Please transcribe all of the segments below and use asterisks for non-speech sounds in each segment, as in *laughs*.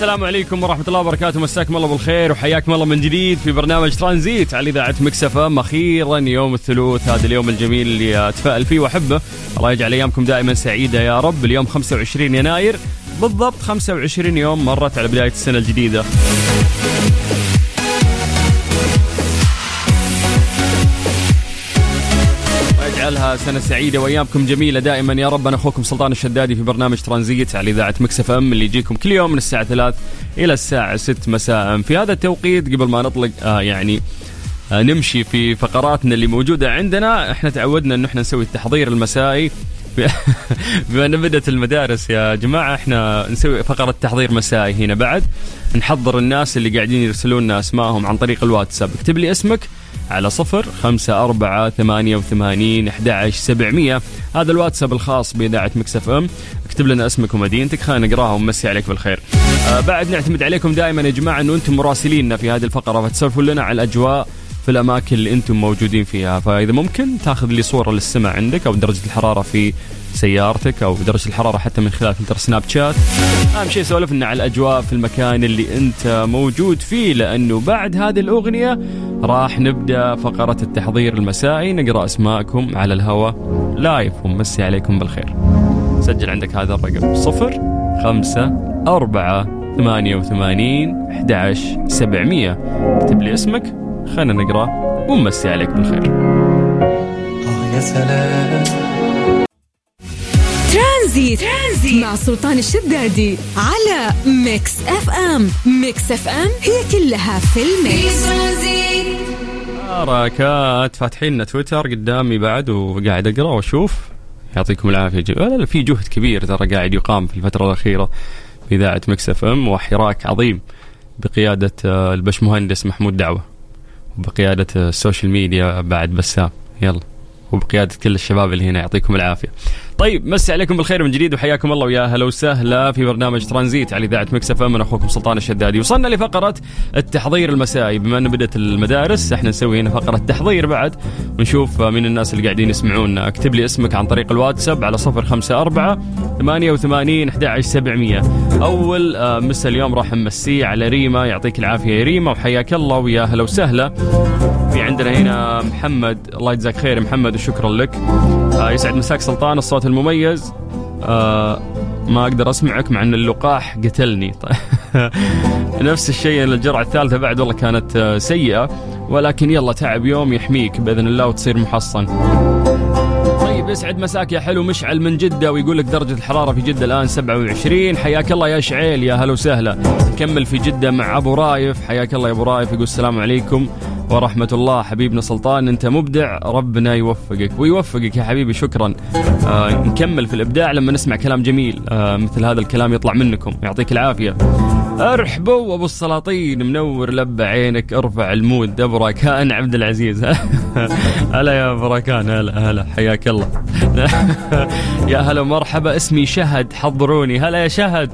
السلام عليكم ورحمة الله وبركاته. مساكم الله بالخير وحياكم الله من جديد في برنامج ترانزيت على إذاعة Mix FM. أخيرا يوم الثلوث هذا اليوم الجميل اللي أتفائل فيه وأحبه. الله يجعل أيامكم دائما سعيدة يا رب. اليوم 25 يناير. بالضبط 25 يوم مرت على بداية السنة الجديدة. ويجعلها سنة سعيدة وأيامكم جميلة دائما. يا رب أنا أخوكم سلطان الشدادي في برنامج ترانزيت على إذاعة Mix FM اللي يجيكم كل يوم من الساعة 3 إلى الساعة 6 مساء. في هذا التوقيت قبل ما نطلق آه يعني آه نمشي في فقراتنا اللي موجودة عندنا إحنا تعودنا انه إحنا نسوي التحضير المسائي. بما أن بدأت المدارس يا جماعة إحنا نسوي فقرة تحضير مسائي هنا بعد. نحضر الناس اللي قاعدين يرسلون لنا أسمائهم عن طريق الواتساب. اكتب لي اسمك على صفر خمسة أربعة ثمانية وثمانين أحد سبعمية. هذا الواتساب الخاص بإذاعة مكسف أم. اكتب لنا اسمك ومدينتك خلينا نقرأها ونمسي عليك بالخير. آه بعد نعتمد عليكم دائما يا جماعة أنه أنتم مراسليننا في هذه الفقرة فتسولفوا لنا على الأجواء في الأماكن اللي أنتم موجودين فيها. فإذا ممكن تأخذ لي صورة للسمع عندك أو درجة الحرارة في سيارتك أو درجة الحرارة حتى من خلال فلتر سناب شات. أهم شيء سولف لنا على الأجواء في المكان اللي أنت موجود فيه لأنه بعد هذه الأغنية راح نبدأ فقرة التحضير المسائي. نقرأ أسماءكم على الهواء. live ونمسي عليكم بالخير. سجل عندك هذا الرقم. صفر خمسة أربعة ثمانية وثمانين أحد عشر سبعمية. اكتب لي اسمك. خلينا نقرأ ونمسي عليك بالخير. آه يا سلام. ترانزيت, ترانزيت مع سلطان الشدادي على Mix FM. Mix FM هي كلها في ال mix. حركات فاتحين لنا تويتر قدامي بعد وقاعد أقرأ وأشوف. يعطيكم العافية. جي. لا لا في جهد كبير ترى قاعد يقام في الفترة الأخيرة في إذاعة Mix FM وحراك عظيم بقيادة آه، البشمهندس محمود دعوة. وبقياده آه، ال social media بعد بسام يلا. وبقيادة كل الشباب اللي هنا يعطيكم العافية. طيب مسي عليكم بالخير من جديد وحياكم الله ويا هلا وسهلا في برنامج ترانزيت على إذاعة Mix FM أنا أخوكم سلطان الشدادي. وصلنا لفقرة التحضير المسائي. بما إن بدأت المدارس إحنا نسوي هنا فقرة تحضير بعد ونشوف من الناس اللي قاعدين يسمعونا. اكتب لي اسمك عن طريق الواتساب على 054 88 11700 أول آه، مسا اليوم راح نمسيه على ريما يعطيك العافية. يا ريما وحياك الله ويا هلا وسهلا. في عندنا هنا محمد الله يجزاك خير محمد وشكرا لك. آه يسعد مساك سلطان الصوت المميز. آه ما أقدر أسمعك مع إن اللقاح قتلني. *laughs* نفس الشيء الجرعة الثالثة بعد والله كانت سيئة. ولكن يلا تعب يوم يحميك بإذن الله وتصير محصن. يسعد مساك يا حلو مشعل من جدة ويقول لك درجة الحرارة في جدة الآن 27 حياك الله يا شعيل يا هلا وسهلا. نكمل في جدة مع أبو رايف. حياك الله يا أبو رايف يقول السلام عليكم ورحمة الله. حبيبنا سلطان أنت مبدع ربنا يوفقك ويوفقك يا حبيبي شكرا. آه نكمل في الإبداع لما نسمع كلام جميل آه مثل هذا الكلام يطلع منكم. يعطيك العافية. ارحبوا ابو السلاطين منور لب عينك أرفع المود ابو راكان عبد العزيز. *laughs* هلا يا ابو راكان هلا هلا حياك الله. *laughs* يا هلا مرحبا اسمي شهد حضروني. هلا يا شهد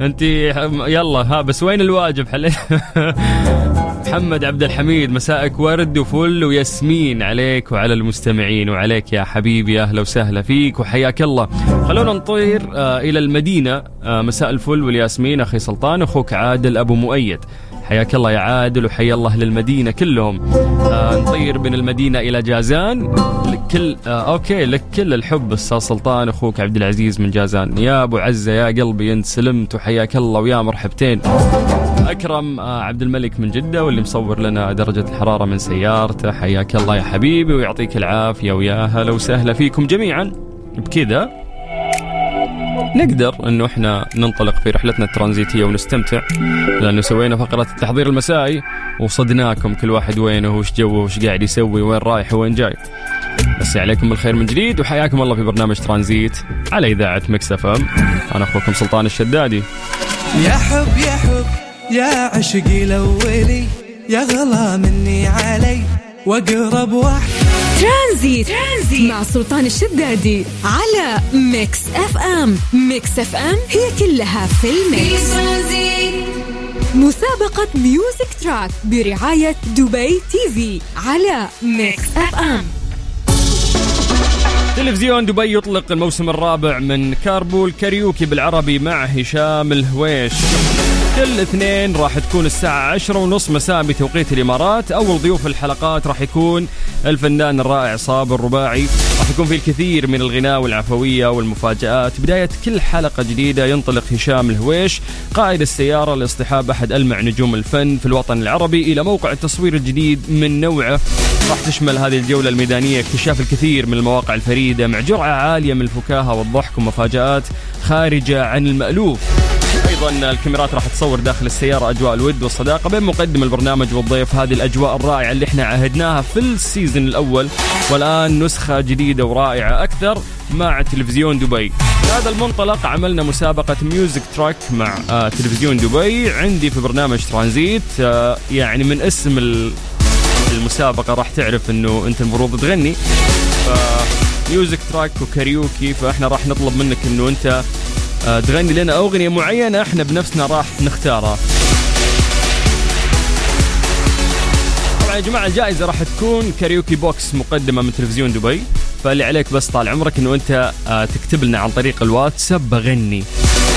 انت يلا ها بس وين الواجب؟ حلي. *laughs* محمد عبد الحميد مساءك ورد وفل وياسمين عليك وعلى المستمعين وعليك يا حبيبي أهلا وسهلا فيك وحياك الله. خلونا نطير آه إلى المدينة آه مساء الفل والياسمين أخي سلطان أخوك عادل أبو مؤيد. حياك الله يا عادل وحيا الله للمدينة كلهم. آه نطير من المدينة إلى جازان. لكل آه أوكي لك كل الحب أستاذ سلطان أخوك عبد العزيز من جازان. يا أبو عزة يا قلبي أنت سلمت وحياك الله ويا مرحبتين. أكرم آه عبد الملك من جدة واللي مصور لنا درجة الحرارة من سيارته. حياك الله يا حبيبي ويعطيك العافية ويا هلا وسهلا فيكم جميعا. بكذا نقدر إنه إحنا ننطلق في رحلتنا الترانزيتية ونستمتع لأنه سوينا فقرة التحضير المسائي ورصدناكم كل واحد وينه وش جوه وش قاعد يسوي وين رايح وين جاي. مسي عليكم بالخير من جديد وحياكم الله في برنامج ترانزيت على إذاعة Mix FM. أنا أخوكم سلطان الشدادي. يا حب يا حب يا عشقي الاولي يا غلا مني علي وأقرب واحد ترانزيت, ترانزيت مع سلطان الشدادي على Mix FM. Mix FM هي كلها في ال mix. مسابقة Music Track برعاية دبي TV على Mix FM. تلفزيون دبي يطلق الموسم الرابع من Carpool Karaoke بالعربي مع هشام الهويش. كل اثنين راح تكون الساعة عشرة ونص. مساء بتوقيت الإمارات. أول ضيوف الحلقات راح يكون الفنان الرائع صابر الرباعي. راح يكون في الكثير من الغناء والعفوية والمفاجآت. بداية كل حلقة جديدة ينطلق هشام الهويش قائد السيارة لاصطحاب أحد ألمع نجوم الفن في الوطن العربي إلى موقع التصوير الجديد من نوعه. راح تشمل هذه الجولة الميدانية اكتشاف الكثير من المواقع الفريدة مع جرعة عالية من الفكاهة والضحك ومفاجآت خارجة عن المألوف. أيضا الكاميرات راح تصور داخل السيارة أجواء الود والصداقة بين مقدم البرنامج والضيف. هذه الأجواء الرائعة اللي إحنا عهدناها في السيزون الأول. والآن نسخة جديدة ورائعة أكثر مع تلفزيون دبي. هذا المنطلق عملنا مسابقة Music Track مع آه تلفزيون دبي. عندي في برنامج ترانزيت آه يعني من اسم ال- المسابقة راح تعرف إنه أنت المفروض تغني. Music Track و karaoke فإحنا راح نطلب منك إنه أنت تغني لنا أغنية معينة إحنا بنفسنا راح نختارها. طبعا يا جماعة الجائزة راح تكون karaoke box مقدمة من تلفزيون دبي. فاللي عليك بس طال عمرك إنه أنت آه، تكتب لنا عن طريق الواتساب بغني.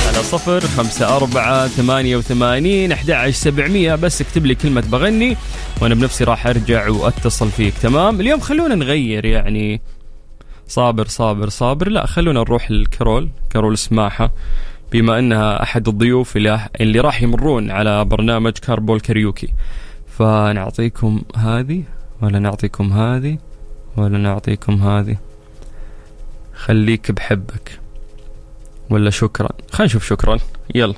على صفر خمسة أربعة ثمانية وثمانين أحد سبعمية. بس اكتب لي كلمة بغني وأنا بنفسي راح أرجع وأتصل فيك. تمام؟ اليوم خلونا نغير يعني صابر صابر صابر. لا خلونا نروح لكارول. كارول سماحة. بما أنها أحد الضيوف اللي, اللي راح يمرون على برنامج Carpool Karaoke فنعطيكم هذه ولا نعطيكم هذه ولا نعطيكم هذه. خليك بحبك. ولا شكرا. خلينا نشوف شكرا. يلا.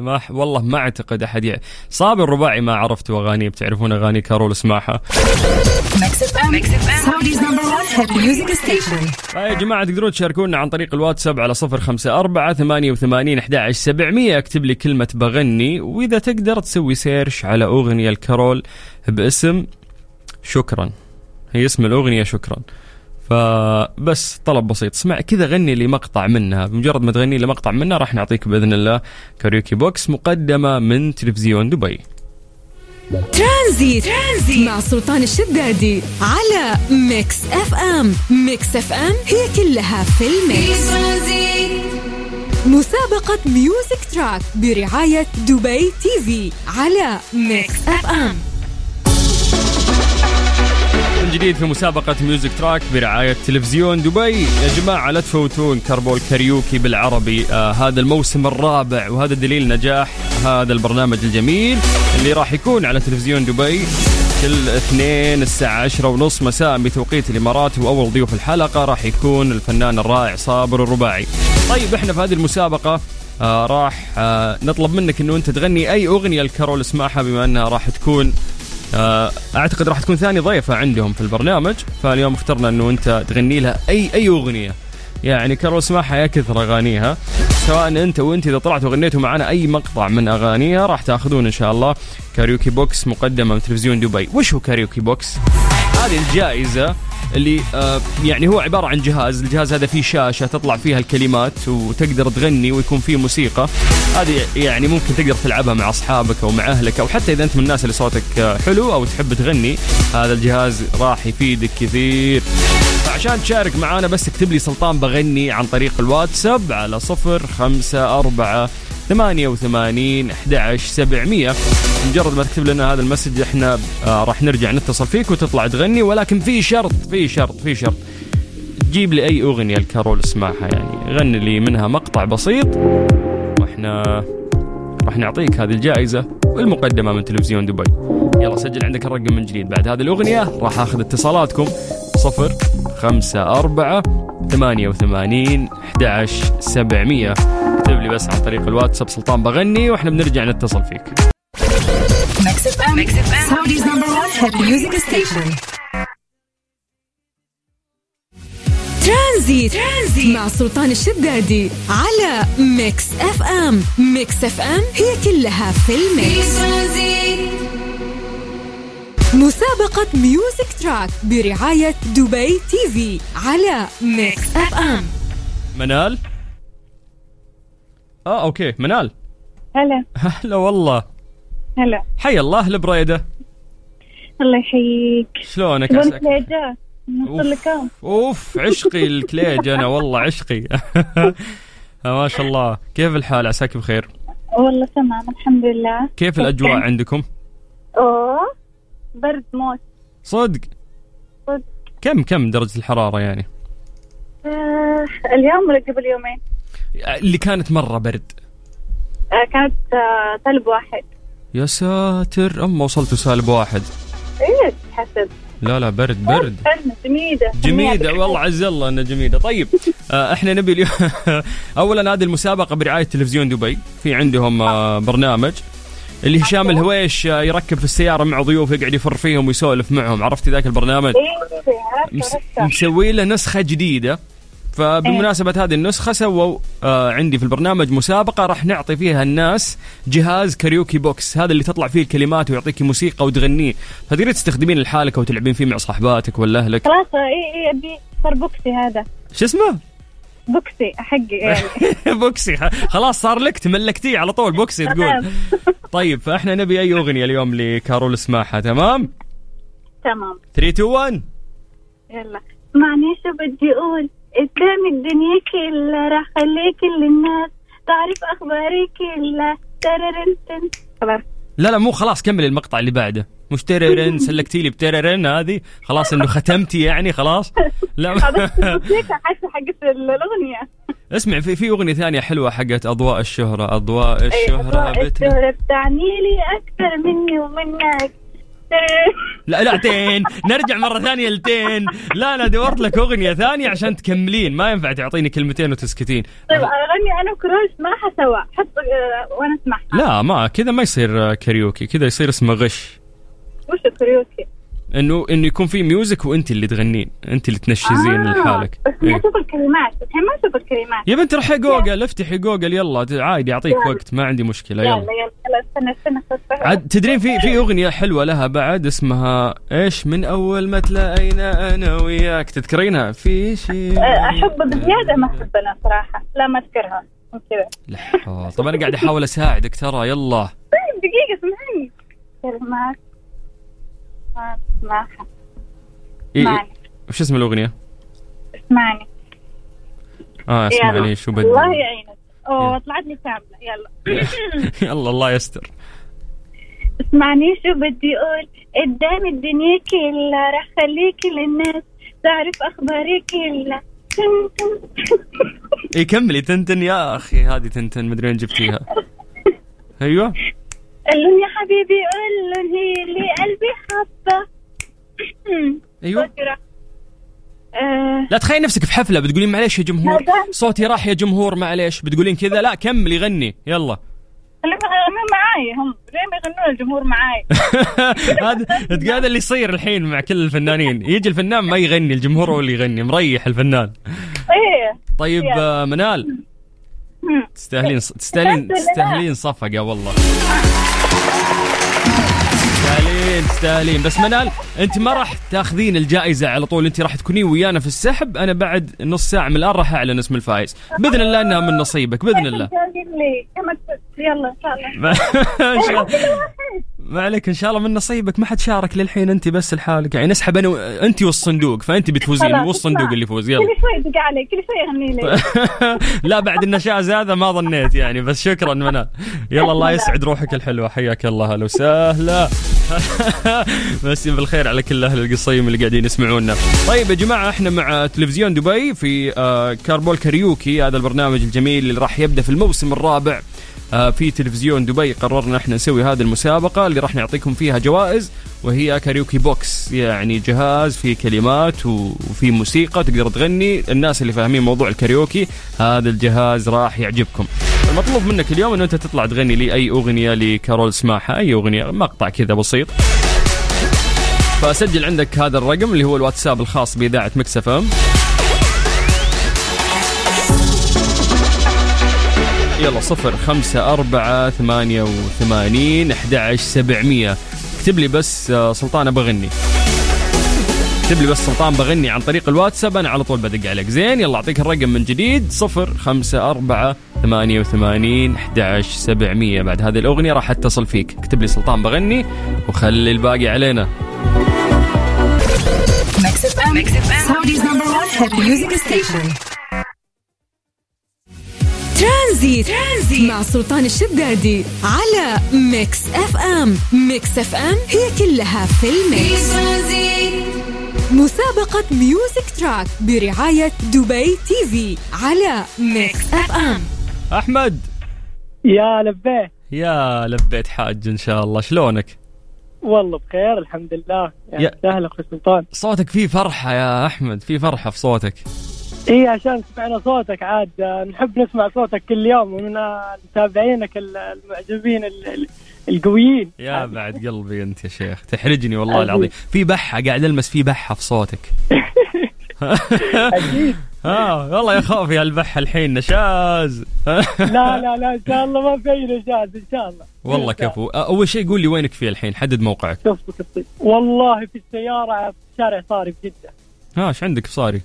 ما ح- والله ما أعتقد أحد يع... صابر الرباعي ما عرفتوا اغانيه بتعرفون أغاني كارول اسمعها. Station. يا جماعة تقدرون تشاركونا عن طريق الواتساب على صفر خمسة أربعة ثمانية وثمانين أحد سبعمية. أكتب لي كلمة بغني وإذا تقدر تسوي search على أغنية لكارول باسم شكرا. هي اسم الأغنية شكرا. فبس طلب بسيط. اسمع كذا غني لي مقطع منها. بمجرد ما تغني لي مقطع منها راح نعطيك بإذن الله karaoke box مقدمة من تلفزيون دبي. ترانزيت, ترانزيت مع سلطان الشدادي على Mix FM. Mix FM هي كلها في ال mix. مسابقة Music Track برعاية دبي TV على Mix FM. جديد في مسابقة Music Track برعاية تلفزيون دبي. يا جماعة لا تفوتون Carpool Karaoke بالعربي. آه هذا الموسم الرابع وهذا دليل نجاح هذا البرنامج الجميل اللي راح يكون على تلفزيون دبي كل اثنين الساعة عشرة ونص مساء بتوقيت الإمارات. وأول ضيوف الحلقة راح يكون الفنان الرائع صابر الرباعي. طيب إحنا في هذه المسابقة آه راح آه نطلب منك إنه أنت تغني أي أغنية لكارول سماحة بما إنها راح تكون أعتقد راح تكون ثاني ضيفة عندهم في البرنامج. فاليوم اخترنا إنه أنت تغني لها اي أي أغنية. يعني كارول سماحة يا كثر أغانيها. سواء أنت وأنت إذا طلعتوا وغنيتوا معنا أي مقطع من أغانيها راح تأخذون إن شاء الله karaoke box مقدمة من تلفزيون دبي. وش هو karaoke box؟ هذه الجائزة اللي آه يعني هو عبارة عن جهاز الجهاز هذا فيه شاشة تطلع فيها الكلمات وتقدر تغني ويكون فيه موسيقى. هذه يعني ممكن تقدر تلعبها مع أصحابك أو مع أهلك أو حتى إذا أنت من الناس اللي صوتك آه، حلو أو تحب تغني هذا الجهاز راح يفيدك كثير. فعشان تشارك معانا بس اكتب لي سلطان بغني عن طريق الواتساب على صفر خمسة أربعة ثمانية وثمانين أحد عشر سبعمية. مجرد ما تكتب لنا هذا المسج إحنا آه راح نرجع نتصل فيك وتطلع تغني ولكن في شرط في شرط في شرط. تجيب لي أي أغنية الكارول اسمعها يعني غني لي منها مقطع بسيط وإحنا راح نعطيك هذه الجائزة والمقدمة من تلفزيون دبي. يلا سجل عندك الرقم من جديد. بعد هذه الأغنية راح أخذ اتصالاتكم. صفر خمسة أربعة ثمانية وثمانين أحد سبعمية. اكتب لي بس عن طريق الواتساب سلطان بغني وإحنا بنرجع نتصل فيك. Mix FM Saudi's number 1 hit music station ترانزيت. ترانزيت مع سلطان الشدادي على Mix FM Mix FM هي كلها في ال mix. مسابقة Music Track برعاية دبي TV على Mix FM منال؟ آه okay. منال. هلا. هلا والله. هلا. حي الله البريدة. الله يحييك. شلونك؟ عساك. أوف. عشقي الكليج أنا والله عشقي. *laughs* ما شاء الله. كيف الحال؟ عساك بخير. والله تمام الحمد لله. كيف الأجواء عندكم؟ أوه برد موت. صدق. صدق. كم كم درجة الحرارة يعني؟ آه اليوم ولا قبل يومين؟ اللي كانت مرة برد. آه كانت آه ثلب واحد. يا ساتر اما وصلتوا سالب واحد. إيش حسب. لا لا برد برد. جميدة جميدة والله عز الله إنها جميدة طيب *laughs* آه إحنا نبي اليوم *laughs* اولا هذه المسابقة برعاية تلفزيون دبي. في عندهم برنامج. اللي هشام الهويش يركب في السيارة مع ضيوف يقعد يفر فيهم ويسولف معهم. عرفتي ذاك البرنامج؟ إيه عرفت. مسوي له نسخة جديدة. فبمناسبة هذه النسخة سووا آه عندي في البرنامج مسابقة راح نعطي فيها الناس جهاز karaoke box هذا اللي تطلع فيه الكلمات ويعطيك موسيقى وتغنيه. فتقدر تستخدمين لحالك أو تلعبين فيه مع صاحباتك ولا أهلك؟ خلاص إي إي أبي صار box ي هذا. شو اسمه؟ box ي حقي يعني. *laughs* box ي خلاص صار لك تملكتيه على طول box ي تقول. طيب فإحنا نبي أي أغنية اليوم لكارول سماحة تمام؟ تمام. 3 2 1 يلا. اسمعني شو بدي أقول قدام الدنيا كلها راح خليك للناس تعرف اخباري كلها. تررن تن. خلاص. لا لا مو خلاص كملي المقطع اللي بعده. مش تررن *laughs* سلكتي لي بتررن هذه. خلاص إنه ختمتي يعني خلاص. لا. *laughs* حتى حقت الأغنية. اسمع في في أغنية ثانية حلوة حقت أضواء الشهرة. أضواء الشهرة أيوة، بتنا الشهرة بتعني لي أكثر مني ومنك. لا لا تين. نرجع مرة ثانية لتين. لا أنا دورت لك أغنية ثانية عشان تكملين. ما ينفع تعطيني كلمتين وتسكتين. طيب اغني أنا وكروش ما حسوا. حط آه، وأنا أسمعها. لا ما كذا ما يصير كاريوكي. كذا يصير اسمه غش. وش الكاريوكي؟ إنه إنه يكون في ميوزك وأنت اللي تغنين أنت اللي تنشزين لحالك. بس ما إيه. أشوف الكلمات الحين ما أشوف الكلمات. يا بنت روحي جوجل افتحي جوجل يلا عادي يعطيك يلا. وقت ما عندي مشكلة يلا يلا. يلا استنى استنى استنى عاد تدرين في في أغنية حلوة لها بعد اسمها إيش من أول ما تلاقينا أنا وياك تذكرينها؟ في شيء آه، احب بزيادة ما احب أنا صراحة. لا ما أذكرها. كذا. لا. طب أنا قاعد أحاول أساعدك ترى يلا. طيب دقيقة اسمعني. كلمات ما اسمعها إيه إيه. اسمعني. وش اسم الأغنية؟ اسمعني. آه اسمعني شو بدي الله يعينك. أوه يلا. طلعت لي كاملة. يلا. *laughs* يلا الله يستر. اسمعني شو بدي أقول؟ قدام الدنيا كلها راح خليك للناس تعرف أخباري كلها. اي كملي. تنتن يا أخي. هذه تنتن مدري وين جبتيها. *laughs* أيوه. قال لهم يا حبيبي قول لهم هي اللي قلبي حبة. *clears throat* أيوه. آه، لا تخيل نفسك في حفلة بتقولين معليش يا جمهور. صوتي راح يا جمهور معليش. بتقولين كذا؟ لا كملي غني يلا. يغنون معاي هم زي ما يغنون الجمهور معاي. *laughs* هذا هذا اللي يصير الحين مع كل الفنانين. يجي الفنان ما يغني الجمهور هو اللي يغني مريح الفنان. إيه. طيب. آه، منال. تستاهلين تستاهلين. تستاهلين صفقة والله. تستاهلين تستاهلين. بس منال انت ما راح تاخذين الجائزة على طول. انت راح تكونين ويانا في السحب. أنا بعد نص ساعة من الآن راح أعلن اسم الفائز. بإذن الله إنها من نصيبك. بإذن الله. يلا ان شاء الله ما عليك. إن شاء الله من نصيبك. ما حد شارك للحين أنت بس لحالك. يعني نسحب أنا. أنت والصندوق. فأنت بتفوزين. خلاص، مو الصندوق اسمع. اللي يفوز. يلا. كل شوي دق علي كل شوي يغني لي. *laughs* لا بعد النشاز هذا ما ظنيت يعني. بس شكرا منال. يلا الله يسعد روحك الحلوة. حياك الله. هلا وسهلا. *laughs* مسي بالخير على كل أهل القصيم اللي قاعدين يسمعونا. طيب يا جماعة إحنا مع تلفزيون دبي في آه، Carpool Karaoke. هذا البرنامج الجميل اللي راح يبدأ في الموسم الرابع. في تلفزيون دبي قررنا إحنا نسوي هذه المسابقة اللي راح نعطيكم فيها جوائز وهي karaoke box يعني جهاز فيه كلمات وفي موسيقى تقدر تغني الناس اللي فاهمين موضوع الكاريوكي هذا الجهاز راح يعجبكم. المطلوب منك اليوم انه أنت تطلع تغني لي اي أغنية لكارول سماحة أي أغنية مقطع كذا بسيط. فسجل عندك هذا الرقم اللي هو الواتساب الخاص بإذاعة مكسف يلا صفر خمسة أربعة ثمانية وثمانين أحد عشر سبعمية. اكتب لي بس آه، سلطان بغني اكتب لي بس سلطان بغني عن طريق الواتساب أنا على طول بدق عليك. زين يلا أعطيك الرقم من جديد صفر خمسة أربعة ثمانية وثمانين أحد عشر سبعمية. بعد هذه الأغنية راح أتصل فيك. اكتب لي سلطان بغني وخلي الباقي علينا. Saudi's number one hit music station. ترانزيت. ترانزيت مع سلطان الشدادي على Mix FM. Mix FM هي كلها في ال mix. مسابقة Music Track برعاية دبي TV على Mix FM. أحمد. يا لبيه يا لبيت حاج إن شاء الله. شلونك؟ والله بخير الحمد لله. يا- يا سهلا أخوي سلطان. صوتك فيه فرحة يا أحمد. في فرحة في صوتك. اي عشان سمعنا صوتك عاد. آه، نحب نسمع صوتك كل يوم ومن آه، متابعينك ال- المعجبين ال- ال- القويين. يا بعد قلبي أنت يا شيخ. تحرجني والله. العظيم. في بحة قاعد ألمس في بحة في صوتك. أكيد. *laughs* آه والله يا خوفي هالبحة الحين نشاز. لا لا لا إن شاء الله ما في أي نجاز إن شاء الله. والله كفو. أول شيء قول لي وينك فيه الحين؟ حدد موقعك. والله في السيارة في شارع صاري في جدة ها إيش عندك بصاري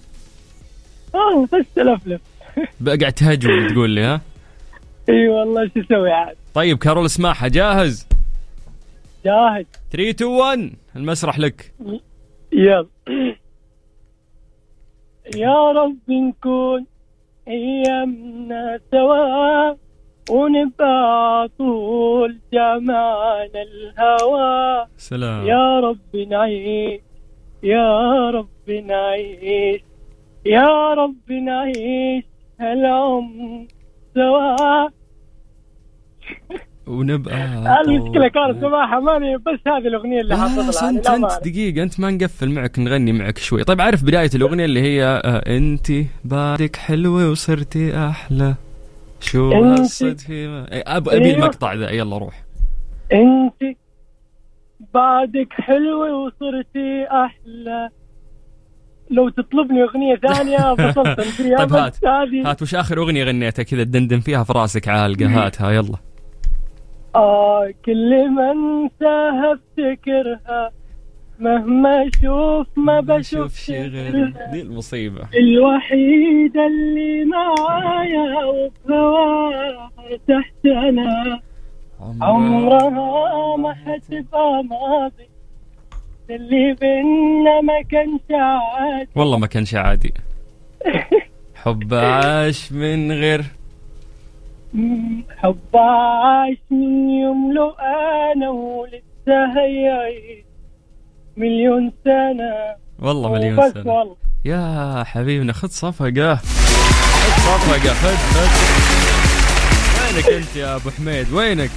آه بس تلفلف *laughs* قاعد تهجم تقول لي ها؟ إي والله شو أسوي عاد؟ طيب كارول سماحه جاهز؟ جاهز. 3 2 1 المسرح لك. يلا. يا رب نكون أيامنا سوا ونبقى طول جمعنا الهوى. سلام. يا رب نعيش يا رب نعيش. يا رب نعيش هالعمر سوا. ونبقى المشكلة كانت سماحة ماني بس هذه الأغنية اللي لا حافظها أنت انت دقيقة أنت ما نقفل معك نغني معك شوي. طيب عارف بداية الأغنية اللي هي آه أنت بعدك حلوة وصرتي أحلى. شو ما- إيه، أبي أيوه. المقطع ذا. يلا روح. أنت بعدك حلوة وصرتي أحلى. لو تطلبني أغنية ثانية *laughs* بسلطن فيها طيب هات. هذه هات وش آخر أغنية غنيتها؟ كذا تدندن فيها في راسك عالقة. هاتها يلا. آه كل ما انساها افتكرها مهما أشوف ما بشوف غيرها دي المصيبة. الوحيدة اللي معايا وبهواها ارتحت أنا عمرها ما حتبقى ماضي. اللي بينا ما كانش عادي. والله ما كان شيء عادي. *laughs* حب عاش من غير. حب عاش من يوم لو أنا ولسه هيعيش مليون سنة. والله مليون سنة. والله. يا حبيبنا خذ صفقة. خذ صفقة خذ خذ. وينك أنت يا أبو حميد؟ وينك؟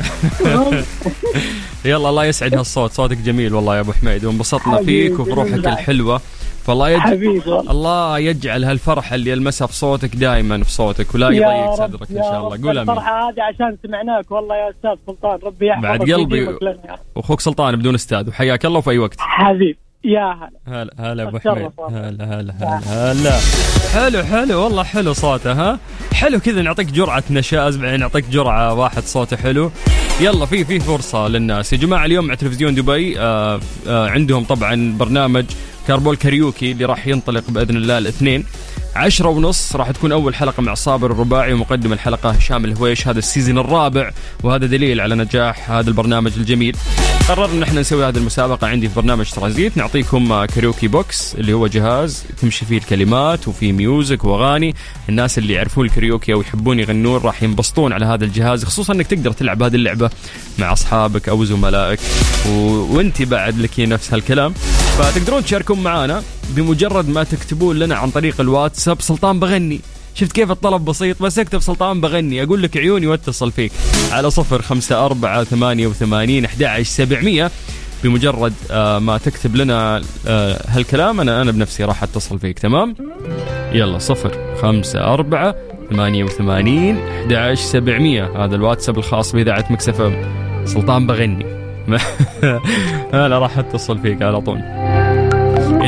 *laughs* يلا الله يسعد هالصوت. صوتك جميل والله يا أبو حميد. وانبسطنا حبيبي، فيك وفي روحك. الحلوة. فالله يج... حبيبي الله يجعل هالفرحه اللي يلمسها في صوتك دائما في صوتك ولا يضيق صدرك إن شاء الله. قول أمين. الفرحة هذه عشان سمعناك. والله يا أستاذ سلطان ربي يحفظك بعد قلبي. واخوك سلطان بدون أستاذ. وحياك الله وفي أي وقت. حبيب يا هلا. هلا هلا أبو حميد. هلا هلا هلا هلا. حلو حلو. والله حلو صوته ها؟ حلو كذا نعطيك جرعة نشاز بعدين نعطيك جرعة واحد صوته حلو. يلا في في فرصة للناس. يا جماعة اليوم مع تلفزيون دبي آه آه عندهم طبعا برنامج Carpool Karaoke اللي راح ينطلق بإذن الله الاثنين. عشرة ونص. راح تكون أول حلقة مع صابر الرباعي ومقدم الحلقة هشام الهويش. هذا ال season الرابع وهذا دليل على نجاح هذا البرنامج الجميل. قررنا إن إحنا نسوي هذه المسابقة عندي في برنامج ترانزيت. نعطيكم karaoke box اللي هو جهاز تمشي فيه الكلمات وفيه music وأغاني. الناس اللي يعرفون الكاريوكي أو يحبون يغنون راح ينبسطون على هذا الجهاز خصوصا إنك تقدر تلعب هذه اللعبة مع أصحابك أو زملائك. و... وأنت بعد لك نفس هالكلام. فتقدرون تشاركون معنا بمجرد ما تكتبون لنا عن طريق الواتساب سلطان بغني. شفت كيف الطلب بسيط؟ بس اكتب سلطان بغني. أقول لك عيوني وأتصل فيك. على صفر خمسة أربعة ثمانية وثمانين أحد سبعمية. بمجرد آه، ما تكتب لنا آه، هالكلام أنا أنا بنفسي راح أتصل فيك. تمام؟ يلا صفر خمسة أربعة ثمانية وثمانين أحد سبعمية. هذا الواتساب الخاص بإذاعة مكسف أم. سلطان بغني. *laughs* أنا راح أتصل فيك على طول.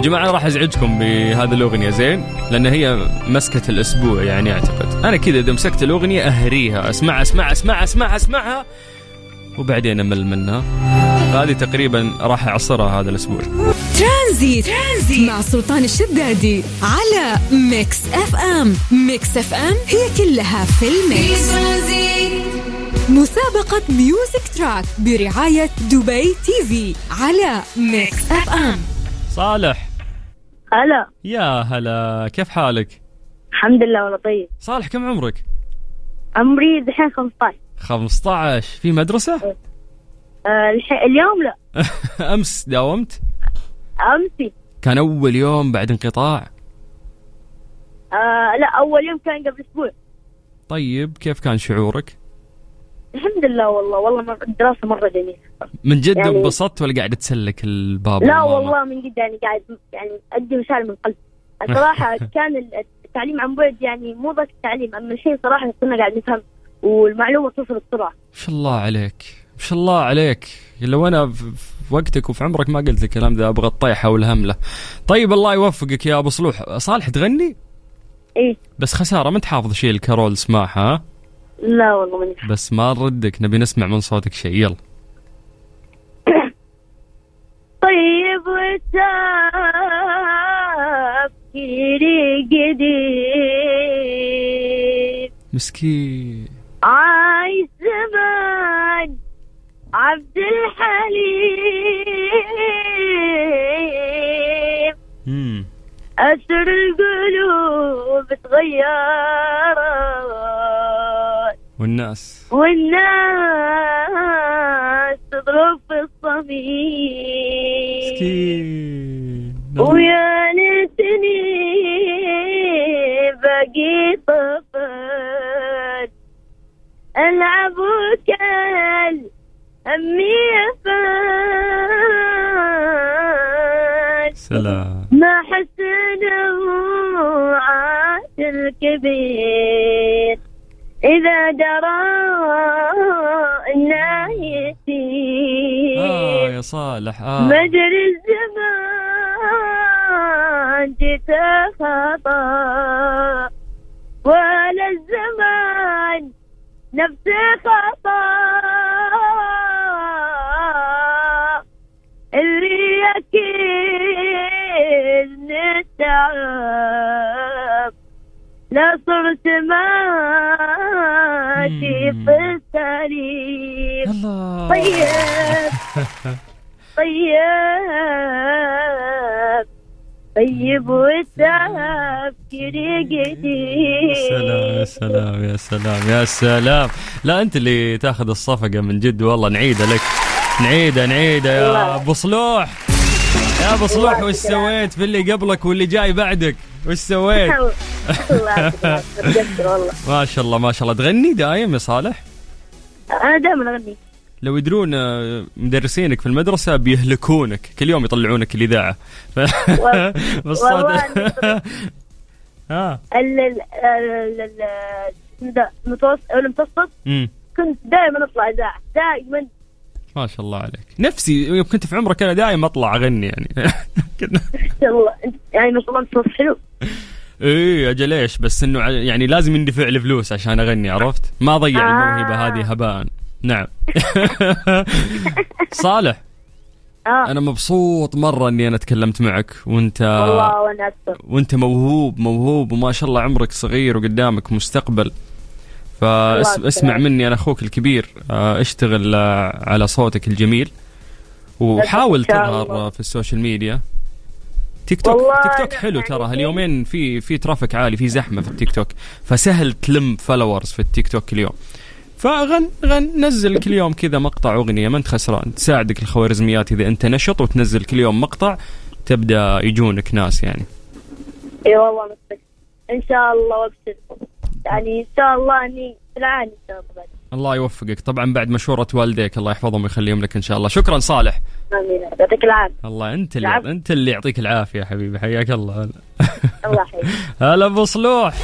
يا جماعة راح أزعجكم بهذه الأغنية زين؟ لأن هي مسكة الأسبوع يعني أعتقد. أنا كذا إذا مسكت الأغنية أهريها أسمعها أسمعها أسمعها أسمعها أسمعها وبعدين أمل منها. هذه تقريبا راح أعصرها هذا الأسبوع. ترانزيت, ترانزيت مع سلطان الشدادي على Mix FM. Mix FM هي كلها في ال mix. مسابقة Music Track برعاية دبي TV على Mix FM. صالح. هلا. يا هلا. كيف حالك؟ الحمد لله والله طيب. صالح كم عمرك؟ عمري دحين 15 15 في مدرسة؟ آه الح- اليوم لا. *laughs* أمس داومت؟ امسي كان أول يوم بعد انقطاع؟ آه لا أول يوم كان قبل أسبوع. طيب كيف كان شعورك؟ الحمد لله والله والله مر- الدراسة مرة جميلة. من جد يعني- انبسطت ولا قاعد تسلك الباب لا والماما؟ والله من جد يعني قاعد يعني أدي رساله من قلب الصراحة *laughs* كان التعليم عن بعد يعني مو بس التعليم أما الحين صراحة كنا قاعد نفهم والمعلومة توصل بسرعة. ما شاء الله عليك ما شاء الله عليك. لو أنا في وقتك وفي عمرك ما قلت الكلام ذا أبغى الطيحه والهمله طيب الله يوفقك يا أبو صلوح. صالح تغني؟ إيه. بس خسارة ما انت حافظ شيء الكارول اسمعها ها؟ لا والله ماني بس ما نردك نبي نسمع من صوتك شيء. يلا. *coughs* طيب وتفكيري قديم. مسكين. عايش زمان عبد الحليم. مم. أسر القلوب تغيرت. والناس. والناس تضرب في الصميم. مسكين. ويا ليتني باقي طفل. ألعب وكل همي فات سلام. ما حسن وعاد الكبير. إذا درى يتيم آه يا صالح آه. مجري الزمان خطا ولا الزمان نفسي خطا. اللي أكيد نتعب. لا صرت ماشي مم. في الله. طيب. *laughs* طيب. طيب والتفكير يا سلام يا سلام يا سلام يا سلام. لا أنت اللي تاخذ الصفقة من جد والله نعيدها لك. نعيدها نعيدها يا. أبو صلوح. يا أبو صلوح وش. سويت في اللي قبلك واللي جاي بعدك؟ وش سويت والله ما شاء الله ما شاء الله تغني دايم يا صالح أنا دائما اغني لو يدرون آه، مدرسينك في المدرسة بيهلكونك كل يوم يطلعونك الإذاعة ف... بالصدق ها المتوسط المتوسط. كنت دائما اطلع اذاعه دائما ما شاء الله عليك. نفسي يوم كنت في عمرك أنا دايم أطلع أغني يعني. *laughs* كنا ما شاء الله انت يعني ما شاء الله انت صوت حلو. إيه أجل إيش بس إنه يعني لازم يندفع لي فلوس عشان أغني عرفت؟ ما اضيع آه. الموهبه هذه هباء نعم. *laughs* صالح آه. أنا مبسوط مرة إني أنا تكلمت معك وانت والله وأنا أكثر. وأنت موهوب موهوب وما شاء الله عمرك صغير وقدامك مستقبل. فاسمع. مني أنا أخوك الكبير آه، اشتغل آه، على صوتك الجميل وحاول تظهر في ال social media. TikTok TikTok حلو يعني ترى هاليومين في في traffic عالي في زحمة في التيك توك فسهل تلم followers في التيك توك اليوم. فغن غن نزل كل يوم كذا مقطع أغنية ما أنت خسران. تساعدك الخوارزميات إذا أنت نشط وتنزل كل يوم مقطع تبدأ يجونك ناس يعني. إي والله إن شاء الله وابشر يعني إن شاء الله إني بالعالي إن شاء الله. بعد. الله يوفقك. طبعا بعد مشورة والديك الله يحفظهم ويخليهم لك إن شاء الله. شكرا صالح. آمين. يعطيك العافية. الله أنت اللي العفو. أنت اللي يعطيك العافية حبيبي. حياك الله. الله يحييك *laughs* هلا أبو صلوح.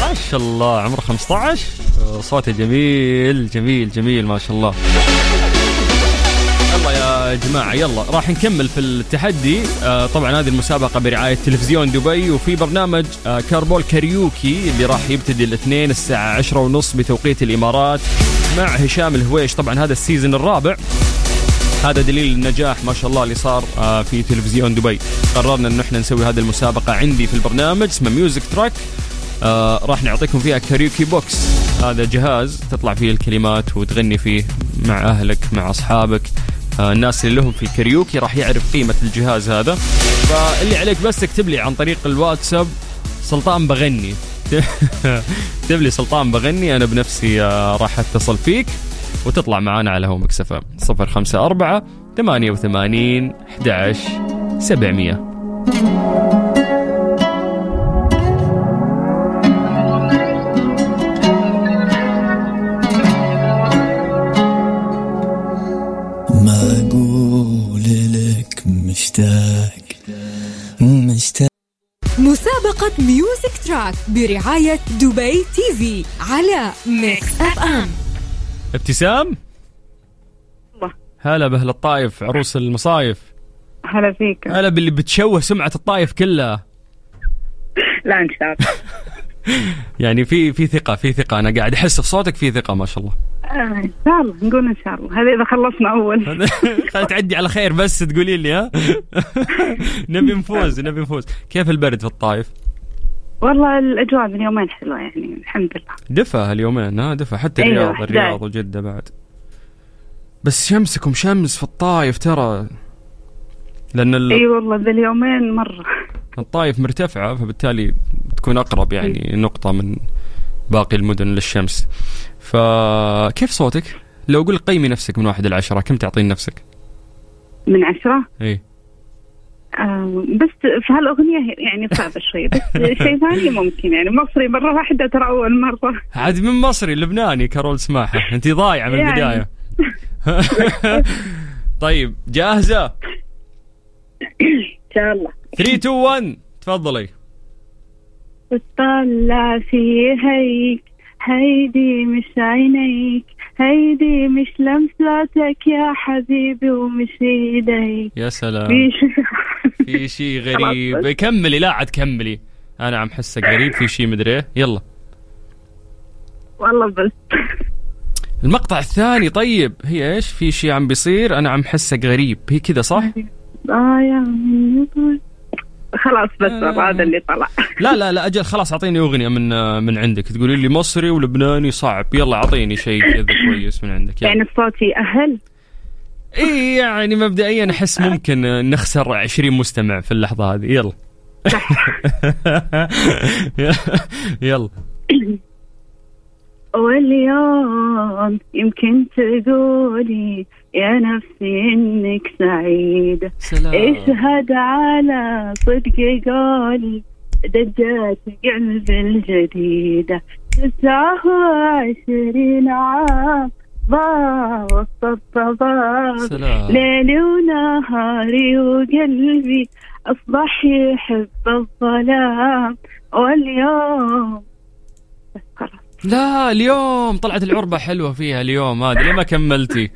ما شاء الله عمره 15 صوته جميل جميل جميل ما شاء الله. يلا يا جماعة. يلا راح نكمل في التحدي. آه طبعا هذه المسابقة برعاية تلفزيون دبي وفي برنامج آه Carpool Karaoke اللي راح يبتدي الاثنين الساعة عشرة ونص بتوقيت الإمارات مع هشام الهويش. طبعا هذا ال season الرابع. هذا دليل النجاح ما شاء الله اللي صار آه، في تلفزيون دبي. قررنا انه إحنا نسوي هذه المسابقة عندي في البرنامج اسمه Music Track آه راح نعطيكم فيها karaoke box. هذا جهاز تطلع فيه الكلمات وتغني فيه مع أهلك مع أصحابك. الناس اللي لهم في الكاريوكي راح يعرف قيمة الجهاز هذا. فاللي عليك بس تكتب لي عن طريق الواتساب سلطان بغني. *laughs* اكتب لي سلطان بغني أنا بنفسي آه، راح أتصل فيك وتطلع معانا على هوا Mix FM 054 88 11 700 مسابقة ميوزك تراك برعاية دبي تي في على ميكس اف ام ابتسام؟ الله. هلا بأهل الطايف عروس المصايف. هلا فيك. هلا باللي بتشوه سمعة الطايف كلها. لا إن شاء الله. *laughs* يعني في في ثقة في ثقة. أنا قاعد أحس في صوتك في ثقة ما شاء الله. آه، إن شاء الله. نقول إن شاء الله. هذا إذا خلصنا أول. *laughs* تعدي على خير بس تقولي لي ها؟ *laughs* نبي نفوز نبي نفوز. كيف البرد في الطايف والله الأجواء من يومين حلوة يعني الحمد لله. دفى هاليومين ها؟ دفى. حتى أيوة، الرياض 11. الرياض وجدة بعد. بس شمسكم شمس في الطايف ترى. لأن ال- أي والله ذا اليومين مرة. *laughs* الطايف مرتفعة فبالتالي تكون أقرب يعني نقطة من باقي المدن للشمس. فكيف صوتك؟ لو أقول قيمي نفسك من واحد إلى عشرة كم تعطين نفسك؟ من عشرة؟ إيه. آه بس في هالأغنية يعني صعبة شوي بس *laughs* شيء ثاني ممكن يعني مصري مرة واحدة ترى أول مرة. عاد من مصري لبناني كارول سماحة *laughs* أنت ضايعة من يعني. البداية. *laughs* طيب جاهزة؟ إن شاء الله. 3 2 1 تفضلي. تطلع في هيك هيدي مش عينيك هيدي مش لمساتك يا حبيبي ومش إيديك. يا سلام. في شي- في شيء *laughs* غريب. كملي لا عاد كملي. أنا عم حسك غريب في شيء مدري إيه. يلا. والله بس. المقطع الثاني طيب. هي إيش؟ في شيء عم بيصير. أنا عم حسك غريب هي كذا صح؟ آه يا خلاص بس والله هذا اللي طلع. لا لا لا أجل خلاص أعطيني أغنية من من عندك. تقولي لي مصري ولبناني صعب. يلا أعطيني شيء كذا كويس من عندك. يعني يلا. الصوت يأهل إي يعني مبدئيا أحس ممكن نخسر 20 مستمع في اللحظة هذه. يلا. *laughs* يلا. واليوم يمكن تقولي يا نفسي إنك سعيدة سلام. اشهد على صدق قولي دجات قلب الجديدة تسعة وعشرين عام الضباب سلام. ليلي ونهاري وقلبي أصبح يحب الظلام. واليوم بس خلاص لا اليوم طلعت العربة حلوة فيها اليوم هذه ليه ما كملتي.